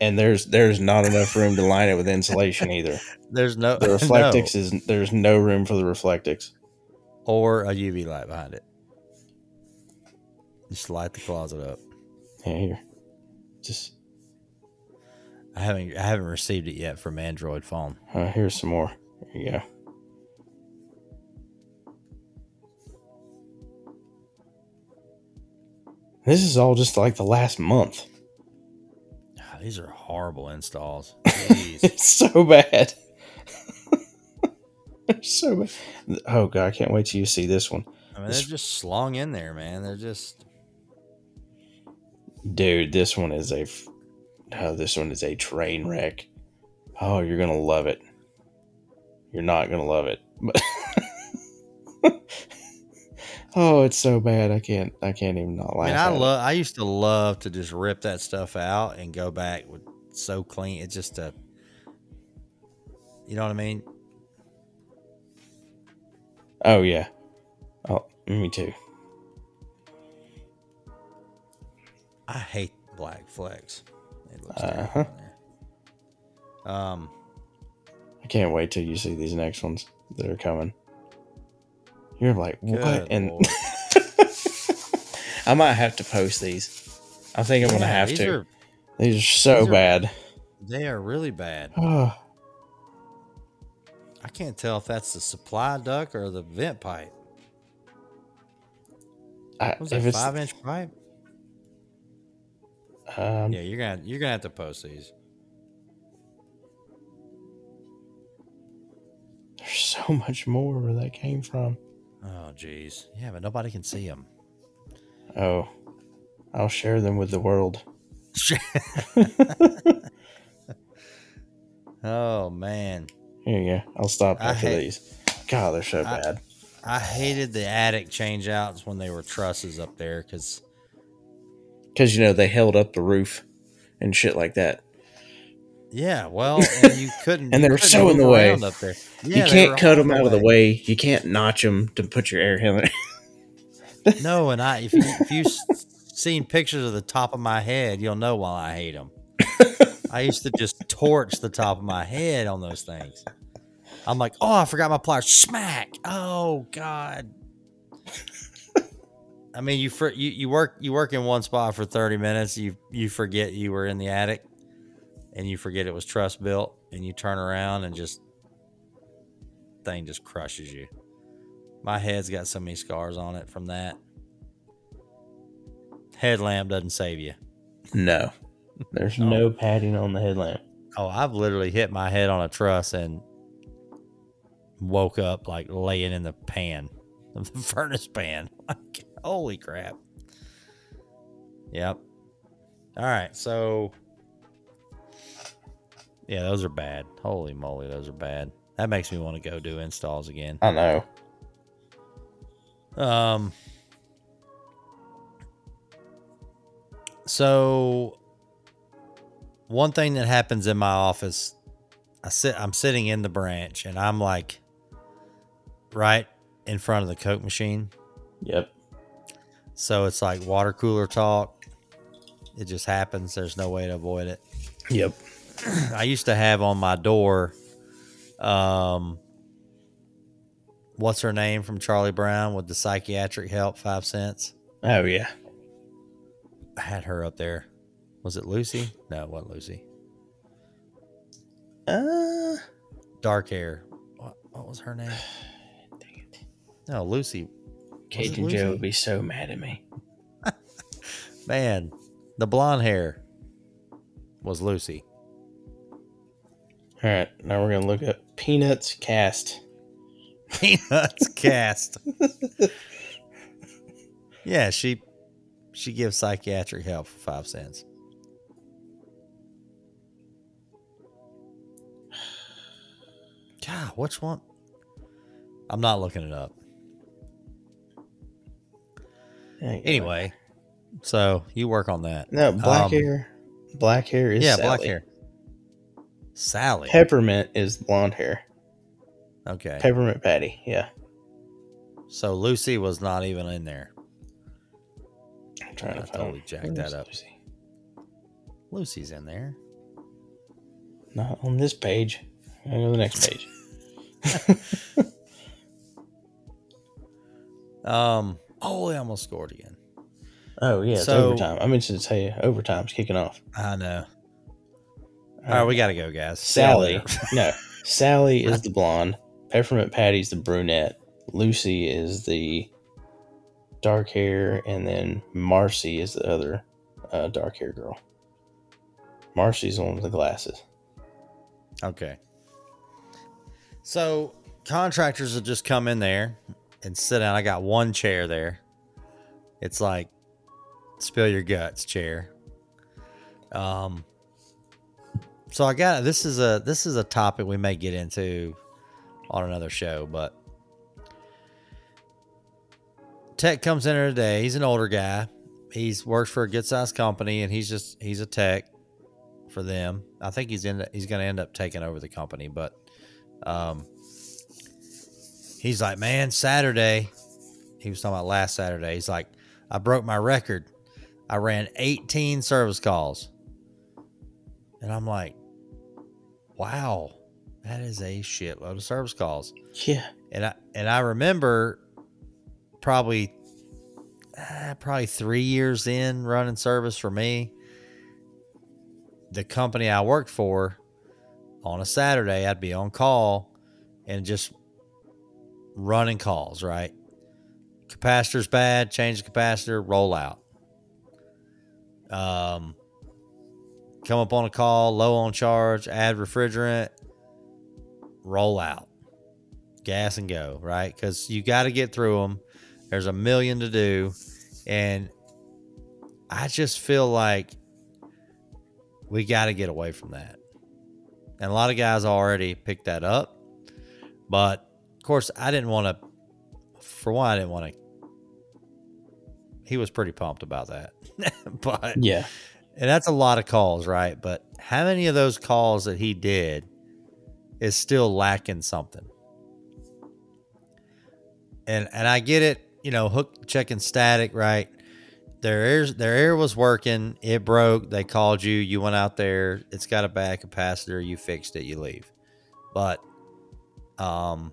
And there's there's not enough room to line it with insulation either.
There's no
The
no,
Reflectix is there's no room for the Reflectix.
or a UV light behind it. Just light the closet up.
Yeah, here, just
I haven't I haven't received it yet from Android phone.
uh, here's some more. Here you go. This is all just like the last month.
Ah, These are horrible installs.
It's so bad. So bad. Oh god, I can't wait till you see this one.
I mean, they're just slung in there, man. They're just
Dude, this one is a oh, this one is a train wreck. Oh, you're gonna love it. You're not gonna love it. Oh, it's so bad. I can't. I can't even not laugh.
mean, I love. I used to love to just rip that stuff out and go back with so clean. It's just a, you know what I mean?
Oh yeah. Oh, me too.
I hate black flecks. It looks
Uh-huh.
terrible in there. Um,
I can't wait till you see these next ones that are coming. You're like, what? And I might have to post these. I think I'm gonna have
these
to.
Are,
these are so
these are-
bad.
they are really bad. I can't tell if that's the supply duct or the vent pipe.
I,
was
it's
five inch pipe?
Um,
Yeah, you're gonna you're gonna have to post these.
there's so much more where that came from.
Oh, jeez. Yeah, but nobody can see them.
Oh, I'll share them with the world.
oh man,
Here you go. I'll stop after
hate-
these. God, they're so
I-
bad.
I hated the attic changeouts when they were trusses up there because
Because you know they held up the roof and shit like that.
yeah, well, and you couldn't
And they were so in the way.
up there. Yeah,
you can't cut them out of the way. You can't notch them to put your air handler.
No, and I if you if you s- seen pictures of the top of my head, you'll know why I hate them. I used to just torch the top of my head on those things. I'm like, oh, I forgot my pliers. Smack! Oh God. I mean, you for you, you work you work in one spot for 30 minutes. You you forget you were in the attic, and you forget it was truss built, and you turn around and just thing just crushes you. My head's got so many scars on it from that. Headlamp doesn't save you.
no, there's no oh. padding on the headlamp.
Oh, I've literally hit my head on a truss and woke up like laying in the pan, the furnace pan. Like, holy crap. Yep. All right. So, yeah, those are bad. Holy moly, those are bad. That makes me want to go do installs again.
I know.
Um. So, one thing that happens in my office, I sit. I'm sitting in the branch, and I'm like, right in front of the Coke machine.
Yep.
So it's like water cooler talk. It just happens. There's no way to avoid it.
Yep.
I used to have on my door, um, what's her name from Charlie Brown with the psychiatric help, five cents.
Oh yeah.
I had her up there. Was it Lucy? No, it wasn't Lucy.
Uh,
Dark hair. What, what was her name? Dang it. No, Lucy.
Cajun? Joe would be so mad at me.
Man, the blonde hair was Lucy.
All right, now we're gonna look up Peanuts cast.
Peanuts cast. yeah, she she gives psychiatric help for five cents. God, which one? I'm not looking it up. Anyway, so you work on that.
no black
Um,
hair. Black hair is
yeah,
Sally.
black hair. Sally.
Peppermint is blonde hair.
okay.
Peppermint Patty. Yeah,
So Lucy was not even in there.
I'm trying
I
to
totally
find.
jacked
where
up.
Lucy?
Lucy's in there.
Not on this page. I go to the next page.
Um. Oh, they almost scored again.
Oh yeah, it's
So-
overtime. I mentioned to tell you, overtime's kicking off.
I know. All right, we got to go, guys.
Sally. No, Sally is the blonde. Peppermint Patty's the brunette. Lucy is the dark hair, and then Marcie is the other uh, dark hair girl. Marcie's the one with the glasses.
Okay. So contractors will just come in there and sit down. I got one chair there. It's like spill your guts chair. Um. So I got this is a this is a topic we may get into on another show, but tech comes in there today. He's an older guy. He's works for a good sized company, and he's just he's a tech for them. I think he's in. He's to end up taking over the company, but um, he's like, man, Saturday. He was talking about last Saturday. He's like, I broke my record. I ran 18 service calls, and I'm like, wow, that is a shitload of service calls.
Yeah.
And I and I remember probably uh, probably three years in running service for me. The company I worked for on a Saturday, I'd be on call and just running calls. Right, capacitor's bad, change the capacitor, roll out. Um, come up on a call, low on charge, add refrigerant, roll out gas and go, right? Because you got to get through them. There's a million to do. And I just feel like we got to get away from that. And a lot of guys already picked that up. But course, I didn't want to, for one, I didn't want to. He was pretty pumped about that. but
Yeah.
and that's a lot of calls, right? But how many of those calls that he did is still lacking something? And and I get it, you know, hook checking static, right? Their air, their air was working, it broke. They called you, you went out there, it's got a bad capacitor, you fixed it, you leave. But um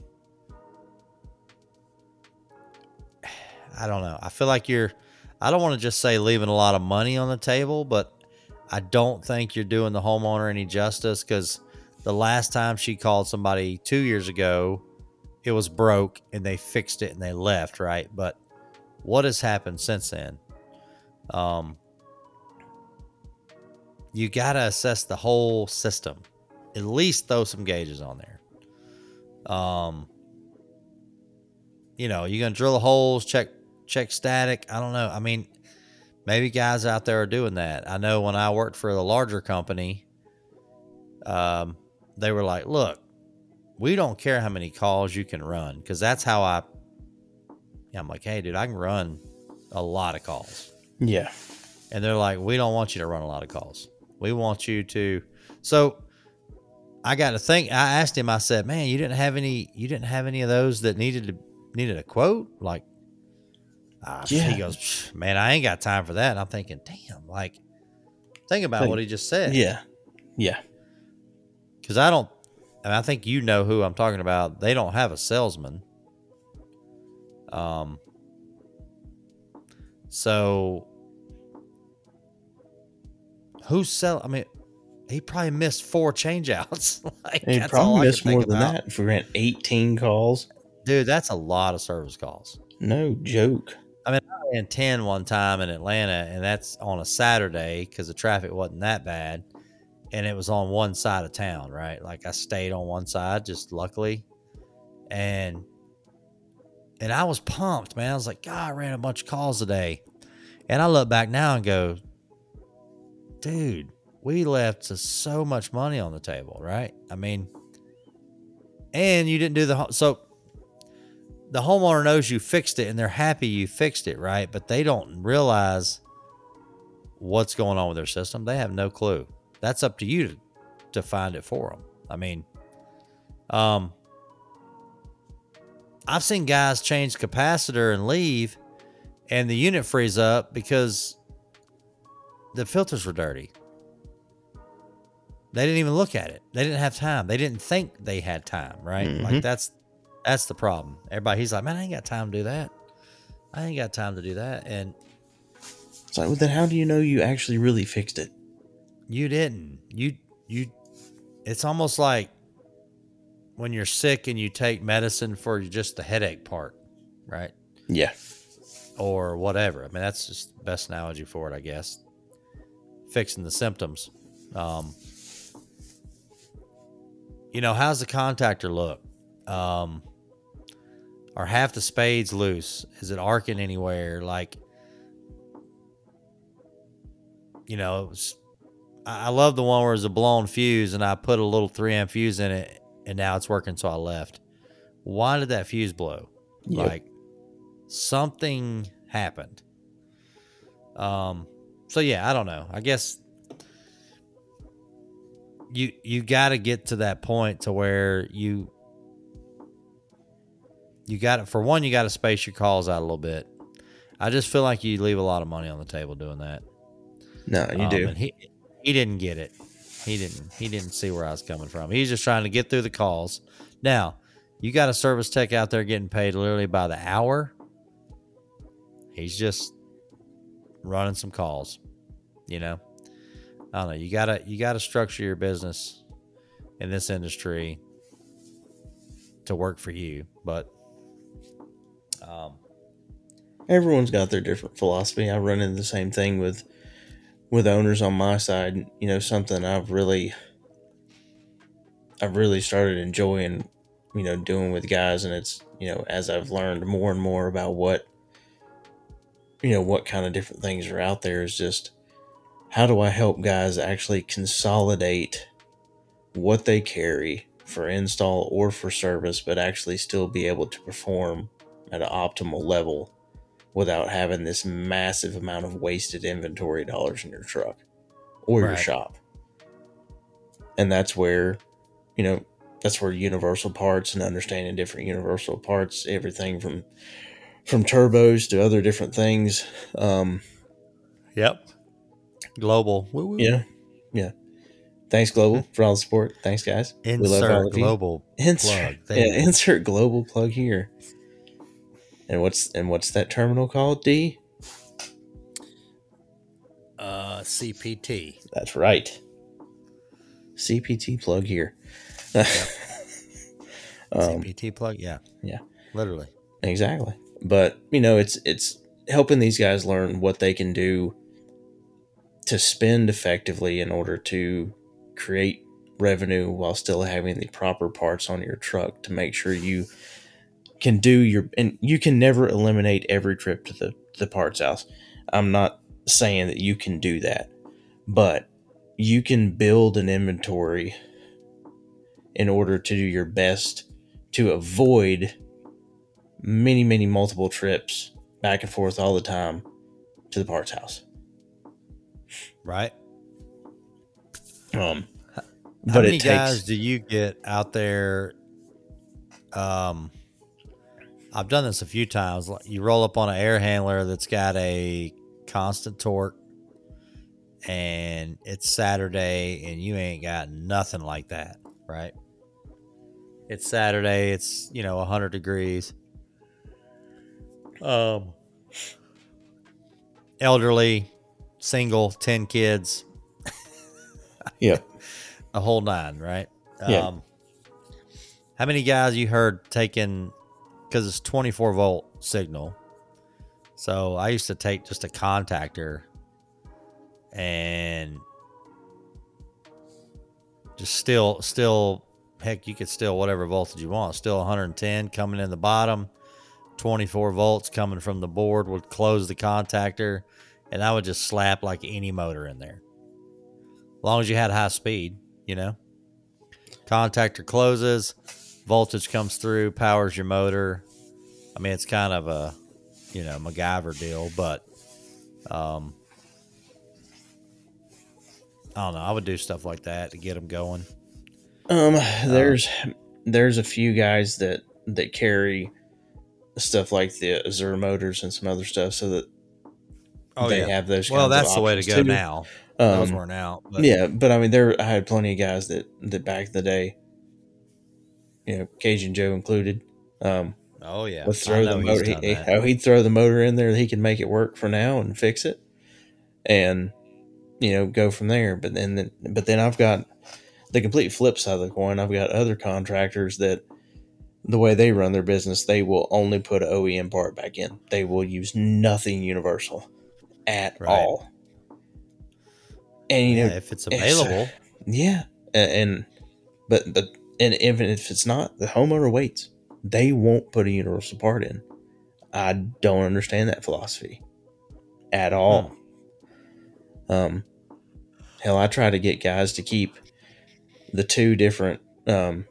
I don't know. I feel like you're I don't want to just say leaving a lot of money on the table, but I don't think you're doing the homeowner any justice because the last time she called somebody two years ago, it was broke and they fixed it and they left, right? But what has happened since then? Um, you got to assess the whole system. At least throw some gauges on there. Um, you know, you're gonna drill the holes, check check static. I don't know. I mean, maybe guys out there are doing that. I know when I worked for the larger company, um, they were like, "Look, we don't care how many calls you can run because that's how I." Yeah, I'm like, "Hey, dude, I can run a lot of calls,"
Yeah.
and they're like, "We don't want you to run a lot of calls. We want you to." So I got to think. I asked him. I said, "Man, you didn't have any. You didn't have any of those that needed to needed a quote like." Uh,
Yeah.
He goes, man, I ain't got time for that. And I'm thinking, damn, like, think about
Think-
what he just said.
Yeah. Yeah.
Because I don't, and I think you know who I'm talking about. They don't have a salesman. Um, so who's sell? I mean, he probably missed four changeouts. like,
He probably missed more than
about.
that. If we ran 18 calls,
dude. That's a lot of service calls.
no joke.
I mean, I ran 10 one time in Atlanta, and that's on a Saturday because the traffic wasn't that bad. And it was on one side of town, right? Like I stayed on one side, just luckily. And and I was pumped, man. I was like, God, I ran a bunch of calls today. And I look back now and go, dude, we left so much money on the table, right? I mean, and you didn't do the so the homeowner knows you fixed it and they're happy you fixed it, right? But they don't realize what's going on with their system. They have no clue. That's up to you to, to find it for them. I mean, um, I've seen guys change capacitor and leave, and the unit frees up because the filters were dirty. They didn't even look at it. They didn't have time. They didn't think they had time, right? Like
Mhm.
that's that's the problem. Everybody, he's like, man, I ain't got time to do that. I ain't got time to do that, and
It's like, well, then how do you know you actually really fixed it?
you didn't. You you. It's almost like when you're sick and you take medicine for just the headache part, right?
Yeah.
or whatever. I mean, that's just the best analogy for it, I guess. Fixing the symptoms. Um, you know, how's the contactor look? Um, are half the spades loose? Is it arcing anywhere? Like, you know, it was, I love the one where it's a blown fuse and I put a little 3 amp fuse in it and now it's working, so I left. Why did that fuse blow?
Yep.
Like, something happened. Um, so yeah, I don't know. I guess you you got to get to that point to where you you got to for one you got to space your calls out a little bit. I just feel like you leave a lot of money on the table doing that.
No, you
Um,
do.
He he didn't get it. He didn't he didn't see where I was coming from. He's just trying to get through the calls. Now, you got a service tech out there getting paid literally by the hour. He's just running some calls. You know? I don't know. You gotta you gotta structure your business in this industry to work for you. But um
Everyone's got their different philosophy. I run into the same thing with with owners on my side. You know, something I've really I've really started enjoying, you know, doing with guys and it's, you know, as I've learned more and more about what you know, what kind of different things are out there is just how do I help guys actually consolidate what they carry for install or for service, but actually still be able to perform at an optimal level without having this massive amount of wasted inventory dollars in your truck or your shop. And that's where, you know, that's where universal parts and understanding different universal parts, everything from from turbos to other different things. Um,
Yep. Global. Woo woo.
yeah, yeah. Thanks, Global, for all the support. Thanks, guys. We love all
Insert
of you.
global
Insert,
plug. There
yeah, insert global plug here. And what's and what's that terminal called? D.
Uh, CPT.
That's right. CPT plug here. um,
CPT plug. Yeah.
yeah.
Literally.
exactly. But you know, it's it's helping these guys learn what they can do to spend effectively in order to create revenue while still having the proper parts on your truck to make sure you can do your and you can never eliminate every trip to the to the parts house. I'm not saying that you can do that, but you can build an inventory in order to do your best to avoid many many multiple trips back and forth all the time to the parts house.
Right.
Um
How
but
many
it
guys do you get out there? Um, I've done this a few times. You roll up on an air handler that's got a constant torque, and it's Saturday, and you ain't got nothing like that, right? It's Saturday. It's you know hundred degrees. Um, elderly, single, ten kids.
yeah,
a whole nine, right?
Yeah.
Um, how many guys you heard taking because it's 24 volt signal? So I used to take just a contactor and just still, still, heck, you could still whatever voltage you want. Still 110 coming in the bottom, 24 volts coming from the board would close the contactor, and I would just slap like any motor in there. As long as you had high speed, you know. Contactor closes, voltage comes through, powers your motor. I mean, it's kind of a, you know, MacGyver deal, but um, I don't know. I would do stuff like that to get them going.
Um, there's there's a few guys that that carry stuff like the Azure motors and some other stuff, so that they have those.
Oh, Well, that's the way to go
too.
now. Those
Um,
weren't out. But
yeah, but I mean, there I had plenty of guys that that back in the day, you know, Cajun Joe included, um,
Oh yeah. I
throw the motor. He, how he'd throw the motor in there, he could make it work for now and fix it, and you know go from there. But then, but then I've got the complete flip side of the coin. I've got other contractors that the way they run their business, they will only put an OEM part back in. They will use nothing universal at
Right.
all. And you
Yeah,
know,
if it's
it's-
available.
yeah, a- and but but and even if it's not, the homeowner waits. They won't put a universal part in. I don't understand that philosophy at all. Um, hell, I try to get guys to keep the two different um,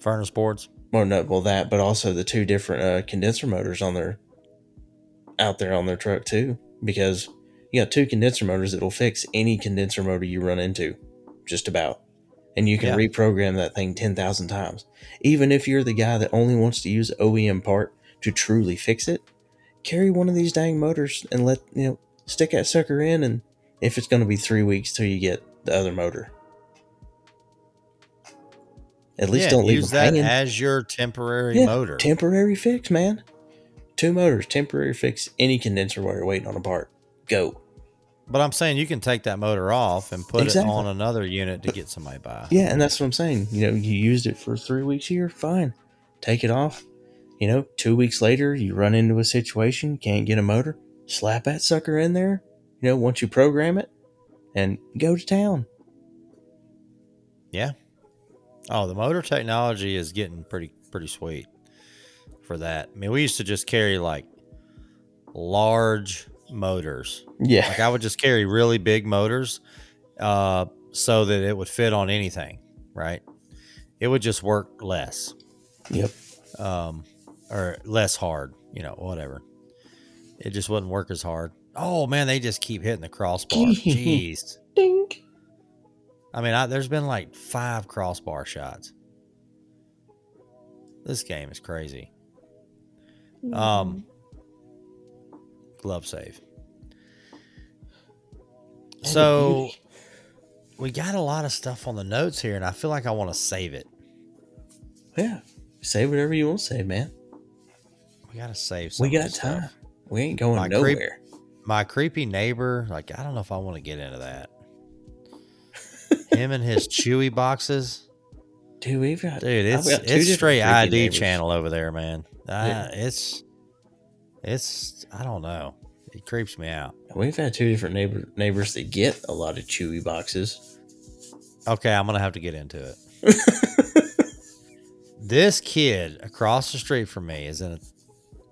furnace boards.
well, no, well that, but also the two different uh, condenser motors on their out there on their truck too, because you got two condenser motors that'll fix any condenser motor you run into, just about, and you can
Yeah.
reprogram that thing ten thousand times. Even if you're the guy that only wants to use OEM part to truly fix it, carry one of these dang motors and let you know stick that sucker in, and if it's going to be three weeks till you get the other motor. At least
yeah,
don't leave
use that
hanging.
as your temporary
Yeah,
motor.
Temporary fix, man. Two motors, temporary fix any condenser while you're waiting on a part. Go.
But I'm saying you can take that motor off and put
Exactly.
it on another unit to get somebody by.
Yeah, and that's what I'm saying. You know, you used it for three weeks here, fine. Take it off. You know, two weeks later, you run into a situation, can't get a motor, slap that sucker in there. You know, once you program it, and go to town.
Yeah. Oh, the motor technology is getting pretty pretty sweet for that. I mean, we used to just carry like large motors.
Yeah.
Like I would just carry really big motors uh, so that it would fit on anything, right? It would just work less
Yep.
um, or less hard, you know, whatever. It just wouldn't work as hard. Oh man, they just keep hitting the crossbar. Jeez.
Dink.
I mean, I, there's been like five crossbar shots. This game is crazy. Um, glove save. So we got a lot of stuff on the notes here, and I feel like I want to save it.
Yeah. Say whatever you want to say, man.
We got to save.
We got
this stuff.
time. We ain't going
My creep-
nowhere.
My creepy neighbor, like I don't know if I want to get into that. Him and his Chewy boxes.
Dude, we've got
Dude, it's it's straight ID
neighbors.
channel over there, man. Uh,
Yeah.
It's it's I don't know. It creeps me out.
We've had two different neighbor neighbors that get a lot of Chewy boxes.
Okay, I'm gonna have to get into it. this kid across the street from me is in a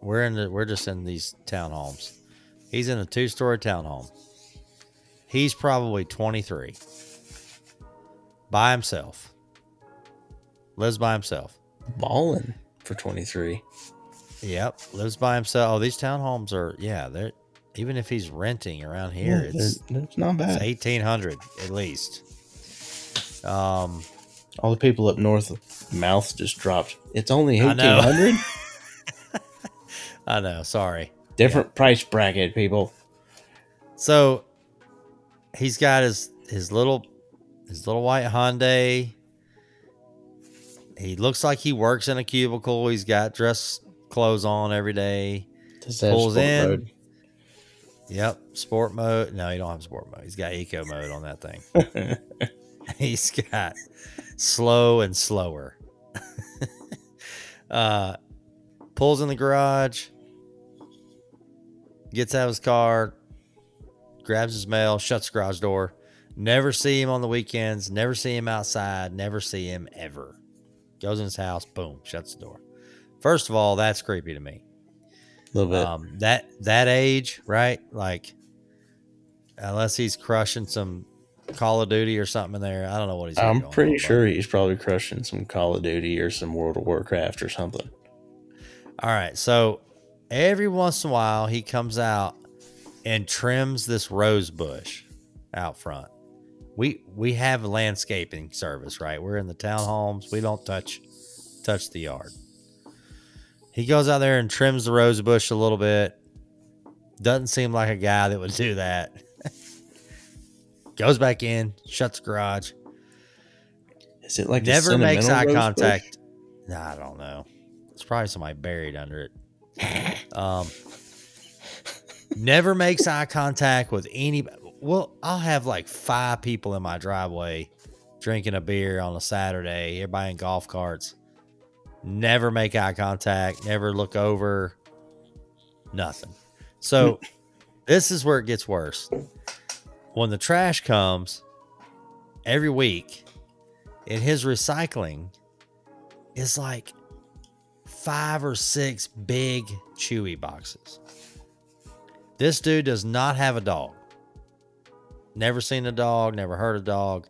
we're in the, we're just in these townhomes. He's in a two story townhome. He's probably 23. By himself. Lives by himself.
Balling for 23.
Yep, lives by himself. Oh, these townhomes are yeah. They're even if he's renting around here,
Yeah,
it's,
it's not
it's
bad.
eighteen hundred at least. Um,
All the people up north, mouths just dropped. It's only 1800
I know. Sorry.
Different price bracket, people.
So he's got his his little his little white Hyundai. He looks like he works in a cubicle. He's got dress clothes on every day. Pulls in.
mode?
Yep, sport mode. No, you don't have sport mode. He's got eco mode on that thing. He's got slow and slower. uh, pulls in the garage, gets out of his car, grabs his mail, shuts the garage door. Never see him on the weekends. Never see him outside. Never see him ever. Goes in his house, boom, shuts the door. First of all, that's creepy to me.
A little bit.
Um, that that age, right? Like, unless he's crushing some Call of Duty or something in there, I don't know what he's.
I'm pretty
on, but-
sure he's probably crushing some Call of Duty or some World of Warcraft or something.
All right, so every once in a while he comes out and trims this rose bush out front. We we have landscaping service, right? We're in the townhomes. We don't touch touch the yard. He goes out there and trims the rose bush a little bit. Doesn't seem like a guy that would do that. Goes back in, shuts the garage.
Is it like a
Never makes eye
bush?
contact. Nah, I don't know. It's probably somebody buried under it. Um, never makes eye contact with anybody. Well, I'll have like five people in my driveway drinking a beer on a Saturday. Everybody in golf carts. Never make eye contact. Never look over. Nothing. So this is where it gets worse. When the trash comes every week, in his recycling is like five or six big Chewy boxes. This dude does not have a dog. Never seen a dog, never heard a dog.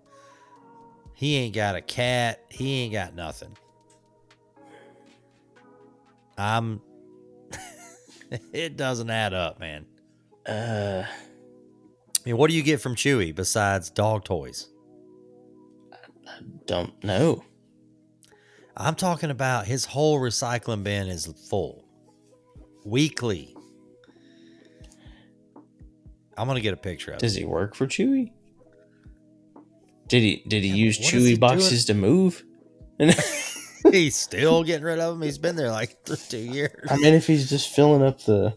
He ain't got a cat. He ain't got nothing. I'm it doesn't add up, man.
Uh,
I mean, what do you get from Chewy besides dog toys?
I don't know.
I'm talking about his whole recycling bin is full weekly. I'm gonna get a picture of
Does
it.
he work for Chewy? Did he did he
Yeah,
use
is he
Chewy boxes to move?
He's still getting rid of them. He's been there like two years.
I mean, if he's just filling up the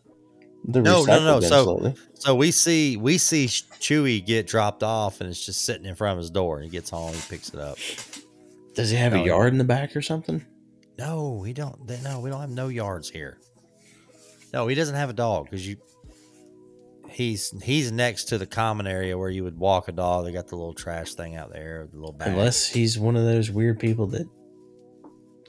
the
No, no, no, so-
slowly.
So we see we see Chewy get dropped off, and it's just sitting in front of his door. He gets home, he picks it up.
Does he have
No,
a yard in the back or something?
No, we don't. they- No, we don't have no yards here. No, he doesn't have a dog because you. He's he's next to the common area where you would walk a dog. They got the little trash thing out there, the little bag.
Unless he's one of those weird people that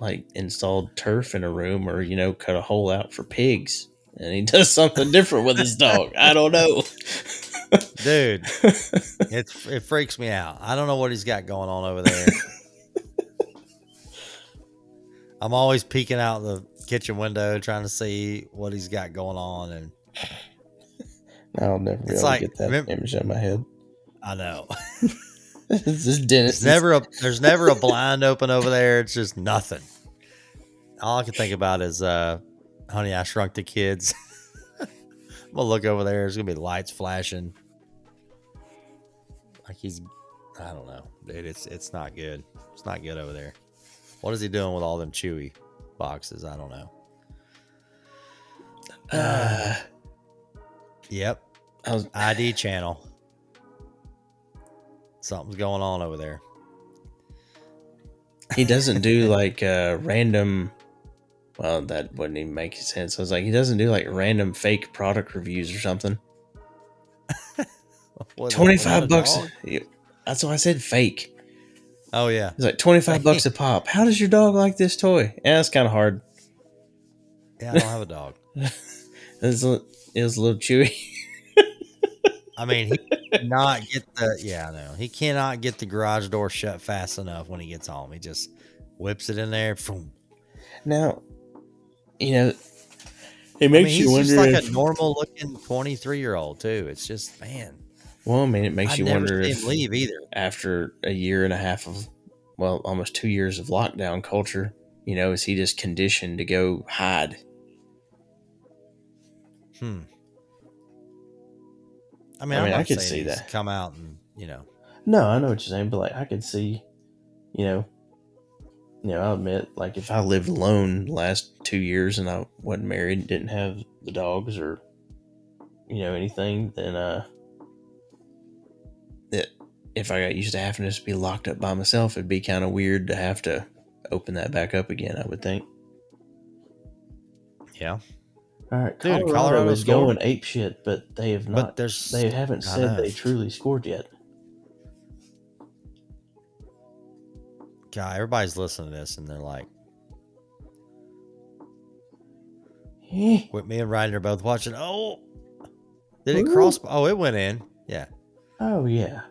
like installed turf in a room or you know cut a hole out for pigs and he does something different with his dog. I don't know.
dude, it it freaks me out. I don't know what he's got going on over there. I'm always peeking out the kitchen window trying to see what he's got going on, and
I'll never
It's like-
get that
remember-
image out of my head.
I know.
this is Dennis.
There's never a there's never a blind open over there. It's just nothing. All I can think about is uh honey, I shrunk the kids. I'm gonna look over there, there's gonna be lights flashing. Like he's I don't know. Dude, it's it's not good. It's not good over there. What is he doing with all them Chewy boxes? I don't know.
Uh,
Yep.
I was,
ID channel. Something's going on over there.
he doesn't do like uh, random. Well, that wouldn't even make sense. I was like, he doesn't do like random fake product reviews or something. twenty five
a
bucks. That's why I said fake.
Oh yeah.
It's like twenty five bucks a pop. How does your dog like this toy? Yeah, it's kind of hard.
Yeah, I don't have a dog.
It's a, it was a little chewy.
I mean, he cannot get the yeah, no. He cannot get the garage door shut fast enough when he gets home. He just whips it in there. Boom.
Now, you know, it
I
makes
mean, he's
you
just
wonder
like
if.
a normal looking 23 year old too. It's just man,
well, I mean, it makes
I
you
never
wonder
see
if
leave either.
after a year and a half of, well, almost two years of lockdown culture, you know, is he just conditioned to go hide?
Hmm. I
I
mean, I,
mean,
am
I could see
he's
that.
Come out and you know.
No, I know what you're saying, but like, I could see, you know, you know, I'll admit, like, if I lived alone the last two years and I wasn't married, didn't have the dogs or you know anything, then uh, that if I got used to having to just be locked up by myself, it'd be kind of weird to have to open that back up again. I would think.
Yeah.
All right,
Dude,
Colorado,
Colorado
is
scored.
going ape shit, but they have not.
But there's
they haven't said they truly scored yet.
God, everybody's listening to this and they're like,
Eh,
with me and Ryan are both watching. Oh, did it cross? Oh, it went in. Yeah,
Oh yeah,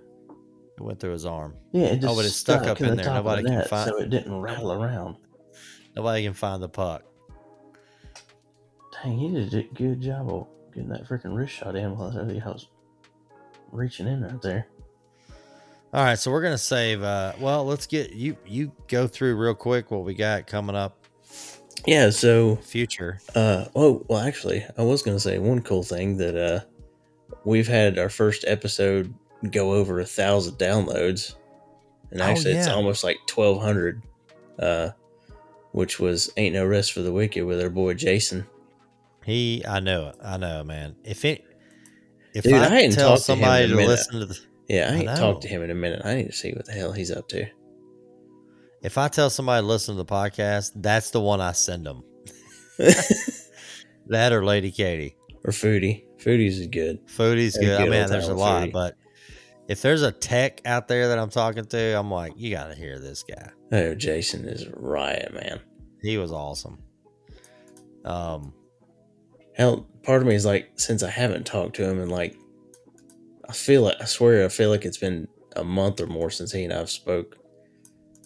it went through his arm.
yeah. It just
Oh, but it's stuck up
in the
there. Nobody can
net,
find-
so it didn't rattle around.
Nobody can find the puck.
Dang, he did a good job of getting that freaking wrist shot in while I was reaching in right there.
All right, so we're gonna save. uh Well, let's get you. You go through real quick what we got coming up.
Yeah, so
Future.
uh oh well actually I was gonna say one cool thing that uh we've had our first episode go over a thousand downloads. And
Oh,
actually it's almost like twelve hundred. Uh which was Ain't No Rest for the Wicked with our boy Jason.
He, I know, it. I know, man. If it, if
Dude, I
I, tell
to
somebody to,
minute.
listen to the,
Yeah, I
I
ain't
know.
talked to him in a minute. I need to see what the hell he's up to.
if I tell somebody to listen to the podcast, that's the one I send them. That or Lady Katie.
or Foodie. Foodie's is good.
Foodie's
a
good. I
good
mean, there's a lot,
Foodie.
but if there's a tech out there that I'm talking to, I'm like, you got to hear this guy.
Oh, Jason is riot, man.
He was awesome. Um,
Hell, part of me is like, since I haven't talked to him, and like, I feel like I swear I feel like it's been a month or more since he and I've spoke.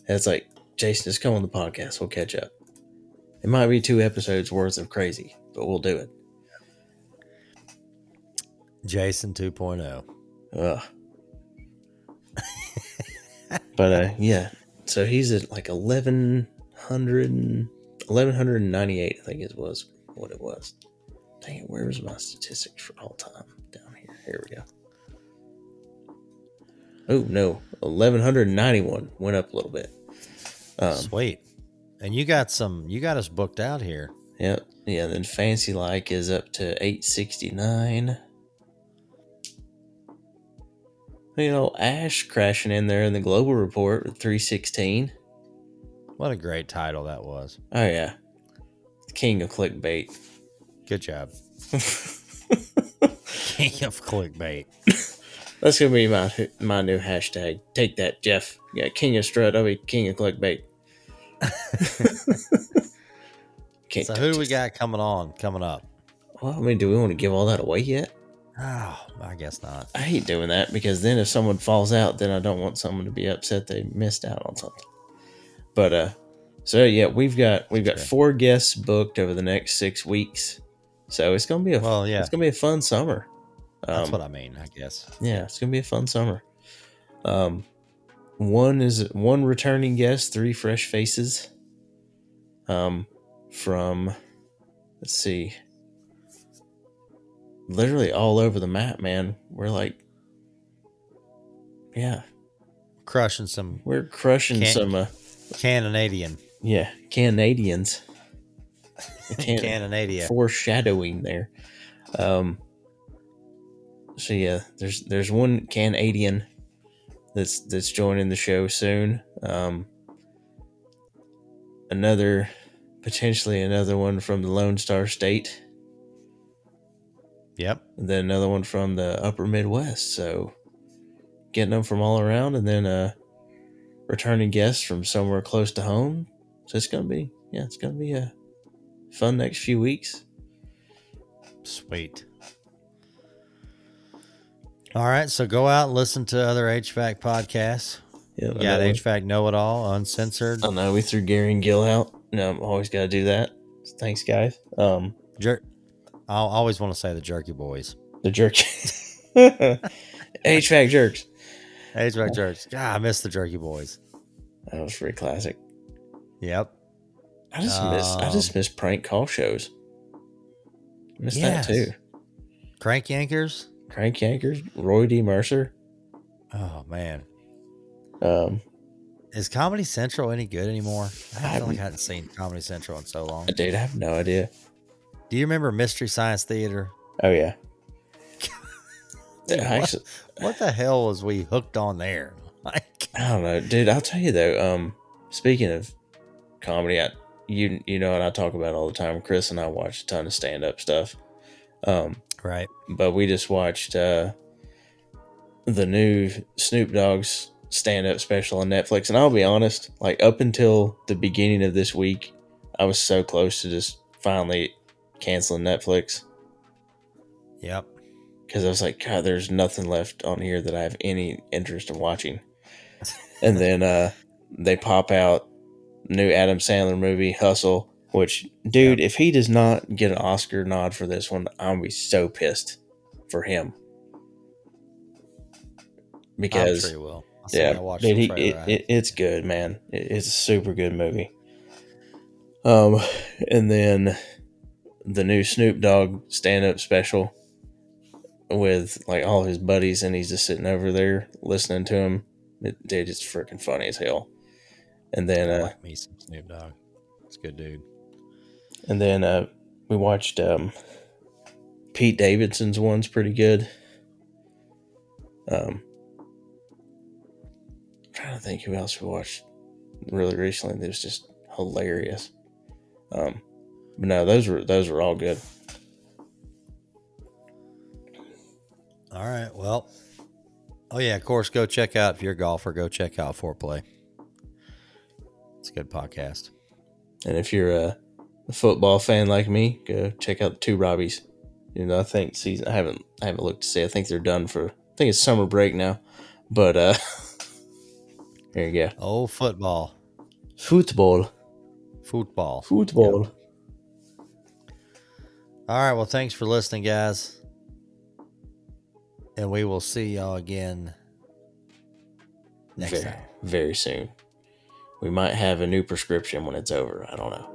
And it's like, Jason, just come on the podcast. We'll catch up. It might be two episodes worth of crazy, but we'll do it.
Jason oh. 2.0.
Ugh. but uh, yeah, so he's at like 1100 1198, I think it was what it was. Dang it, where's my statistics for all time? Down here. Here we go. Oh no, 1191 went up a little bit. Um,
Sweet. And you got some, you got us booked out here.
yeah, yeah. Then Fancy Like is up to 869. You know, Ash crashing in there in the global report with 316.
What a great title that was.
Oh yeah, king of clickbait.
Good job. King of clickbait.
That's gonna be my my new hashtag. Take that, Jeff. Yeah, king of strut. I'll be king of clickbait.
So who do we got coming on, coming up?
Well, I mean, do we want to give all that away yet?
Oh, I guess not.
I hate doing that because then if someone falls out, then I don't want someone to be upset they missed out on something. But uh, so yeah, we've got we've got four guests booked over the next six weeks. So it's gonna be a
Well, yeah,
it's gonna be a fun summer.
That's
Um,
what I mean, I guess.
Yeah, it's gonna be a fun summer. Um, one is one returning guest, three fresh faces. Um, from let's see, literally all over the map, man. We're like, yeah,
Crushing some
we're crushing
Can't-
some, uh,
Canadian.
yeah, Canadians. Can-
Canadian.
foreshadowing there. Um, so yeah, there's there's one Canadian that's that's joining the show soon. Um, another potentially another one from the Lone Star State,
Yep.
and then another one from the Upper Midwest. So getting them from all around, and then uh, returning guests from somewhere close to home. So it's gonna be yeah, it's gonna be a fun next few weeks.
Sweet. All right, so go out and listen to other HVAC podcasts.
Yeah,
got HVAC Know It All, Uncensored.
I know we threw Gary and Gill out. No, I'm always got to do that. Thanks, guys. Um,
Jer- I always want to say the Jerky Boys.
the Jerky. HVAC jerks.
HVAC Jerks. God, I miss the Jerky Boys.
That was pretty classic.
Yep.
I just miss. I just
Um,
miss prank call shows. Miss
Yes.
that too.
Crank Yankers.
Crank Yankers, Roy D. Mercer.
Oh, man.
Um,
Is Comedy Central any good anymore? I feel like I hadn't seen Comedy Central in so long.
dude, I have no idea.
Do you remember Mystery Science Theater?
Oh yeah, I
what,
actually,
what the hell was we hooked on there? Like,
I don't know, dude. I'll tell you though. Um, speaking of comedy, I, you you know, and I talk about all the time. Chris and I watch a ton of stand up stuff. Um,
right?
but we just watched uh the new Snoop Dogg's stand up special on Netflix, and I'll be honest, like up until the beginning of this week, I was so close to just finally canceling Netflix
Yep.
because I was like, God, there's nothing left on here that I have any interest in watching. and then uh they pop out new Adam Sandler movie, Hustle, which dude, if he does not get an Oscar nod for this one, I'm gonna be so pissed for him.
I'm
Because
sure will. I said
yeah, dude, he, it, it, it's good, man. It, it's a super good movie. Um, and then the new Snoop Dogg stand up special with like all his buddies, and he's just sitting over there listening to him. It, dude, it's freaking funny as hell. And then, uh,
like me some Snoop Dogg. It's a good dude.
And then uh, we watched um, Pete Davidson's one's pretty good. Um, I'm trying to think who else we watched really recently that was just hilarious. Um, but no, those were those were all good.
All right. Well, oh yeah, of course. Go check out if you're a golfer. Go check out Foreplay. It's a good podcast.
And if you're a, a football fan like me, go check out the two Robbies. You know, I think season. I haven't I haven't looked to see. I think they're done for. I think it's summer break now. But uh, there you go.
Oh, football,
Football.
football.
Football.
All right. Well, thanks for listening, guys. And we will see y'all again next
very,
time.
very soon. We might have a new prescription when it's over. I don't know.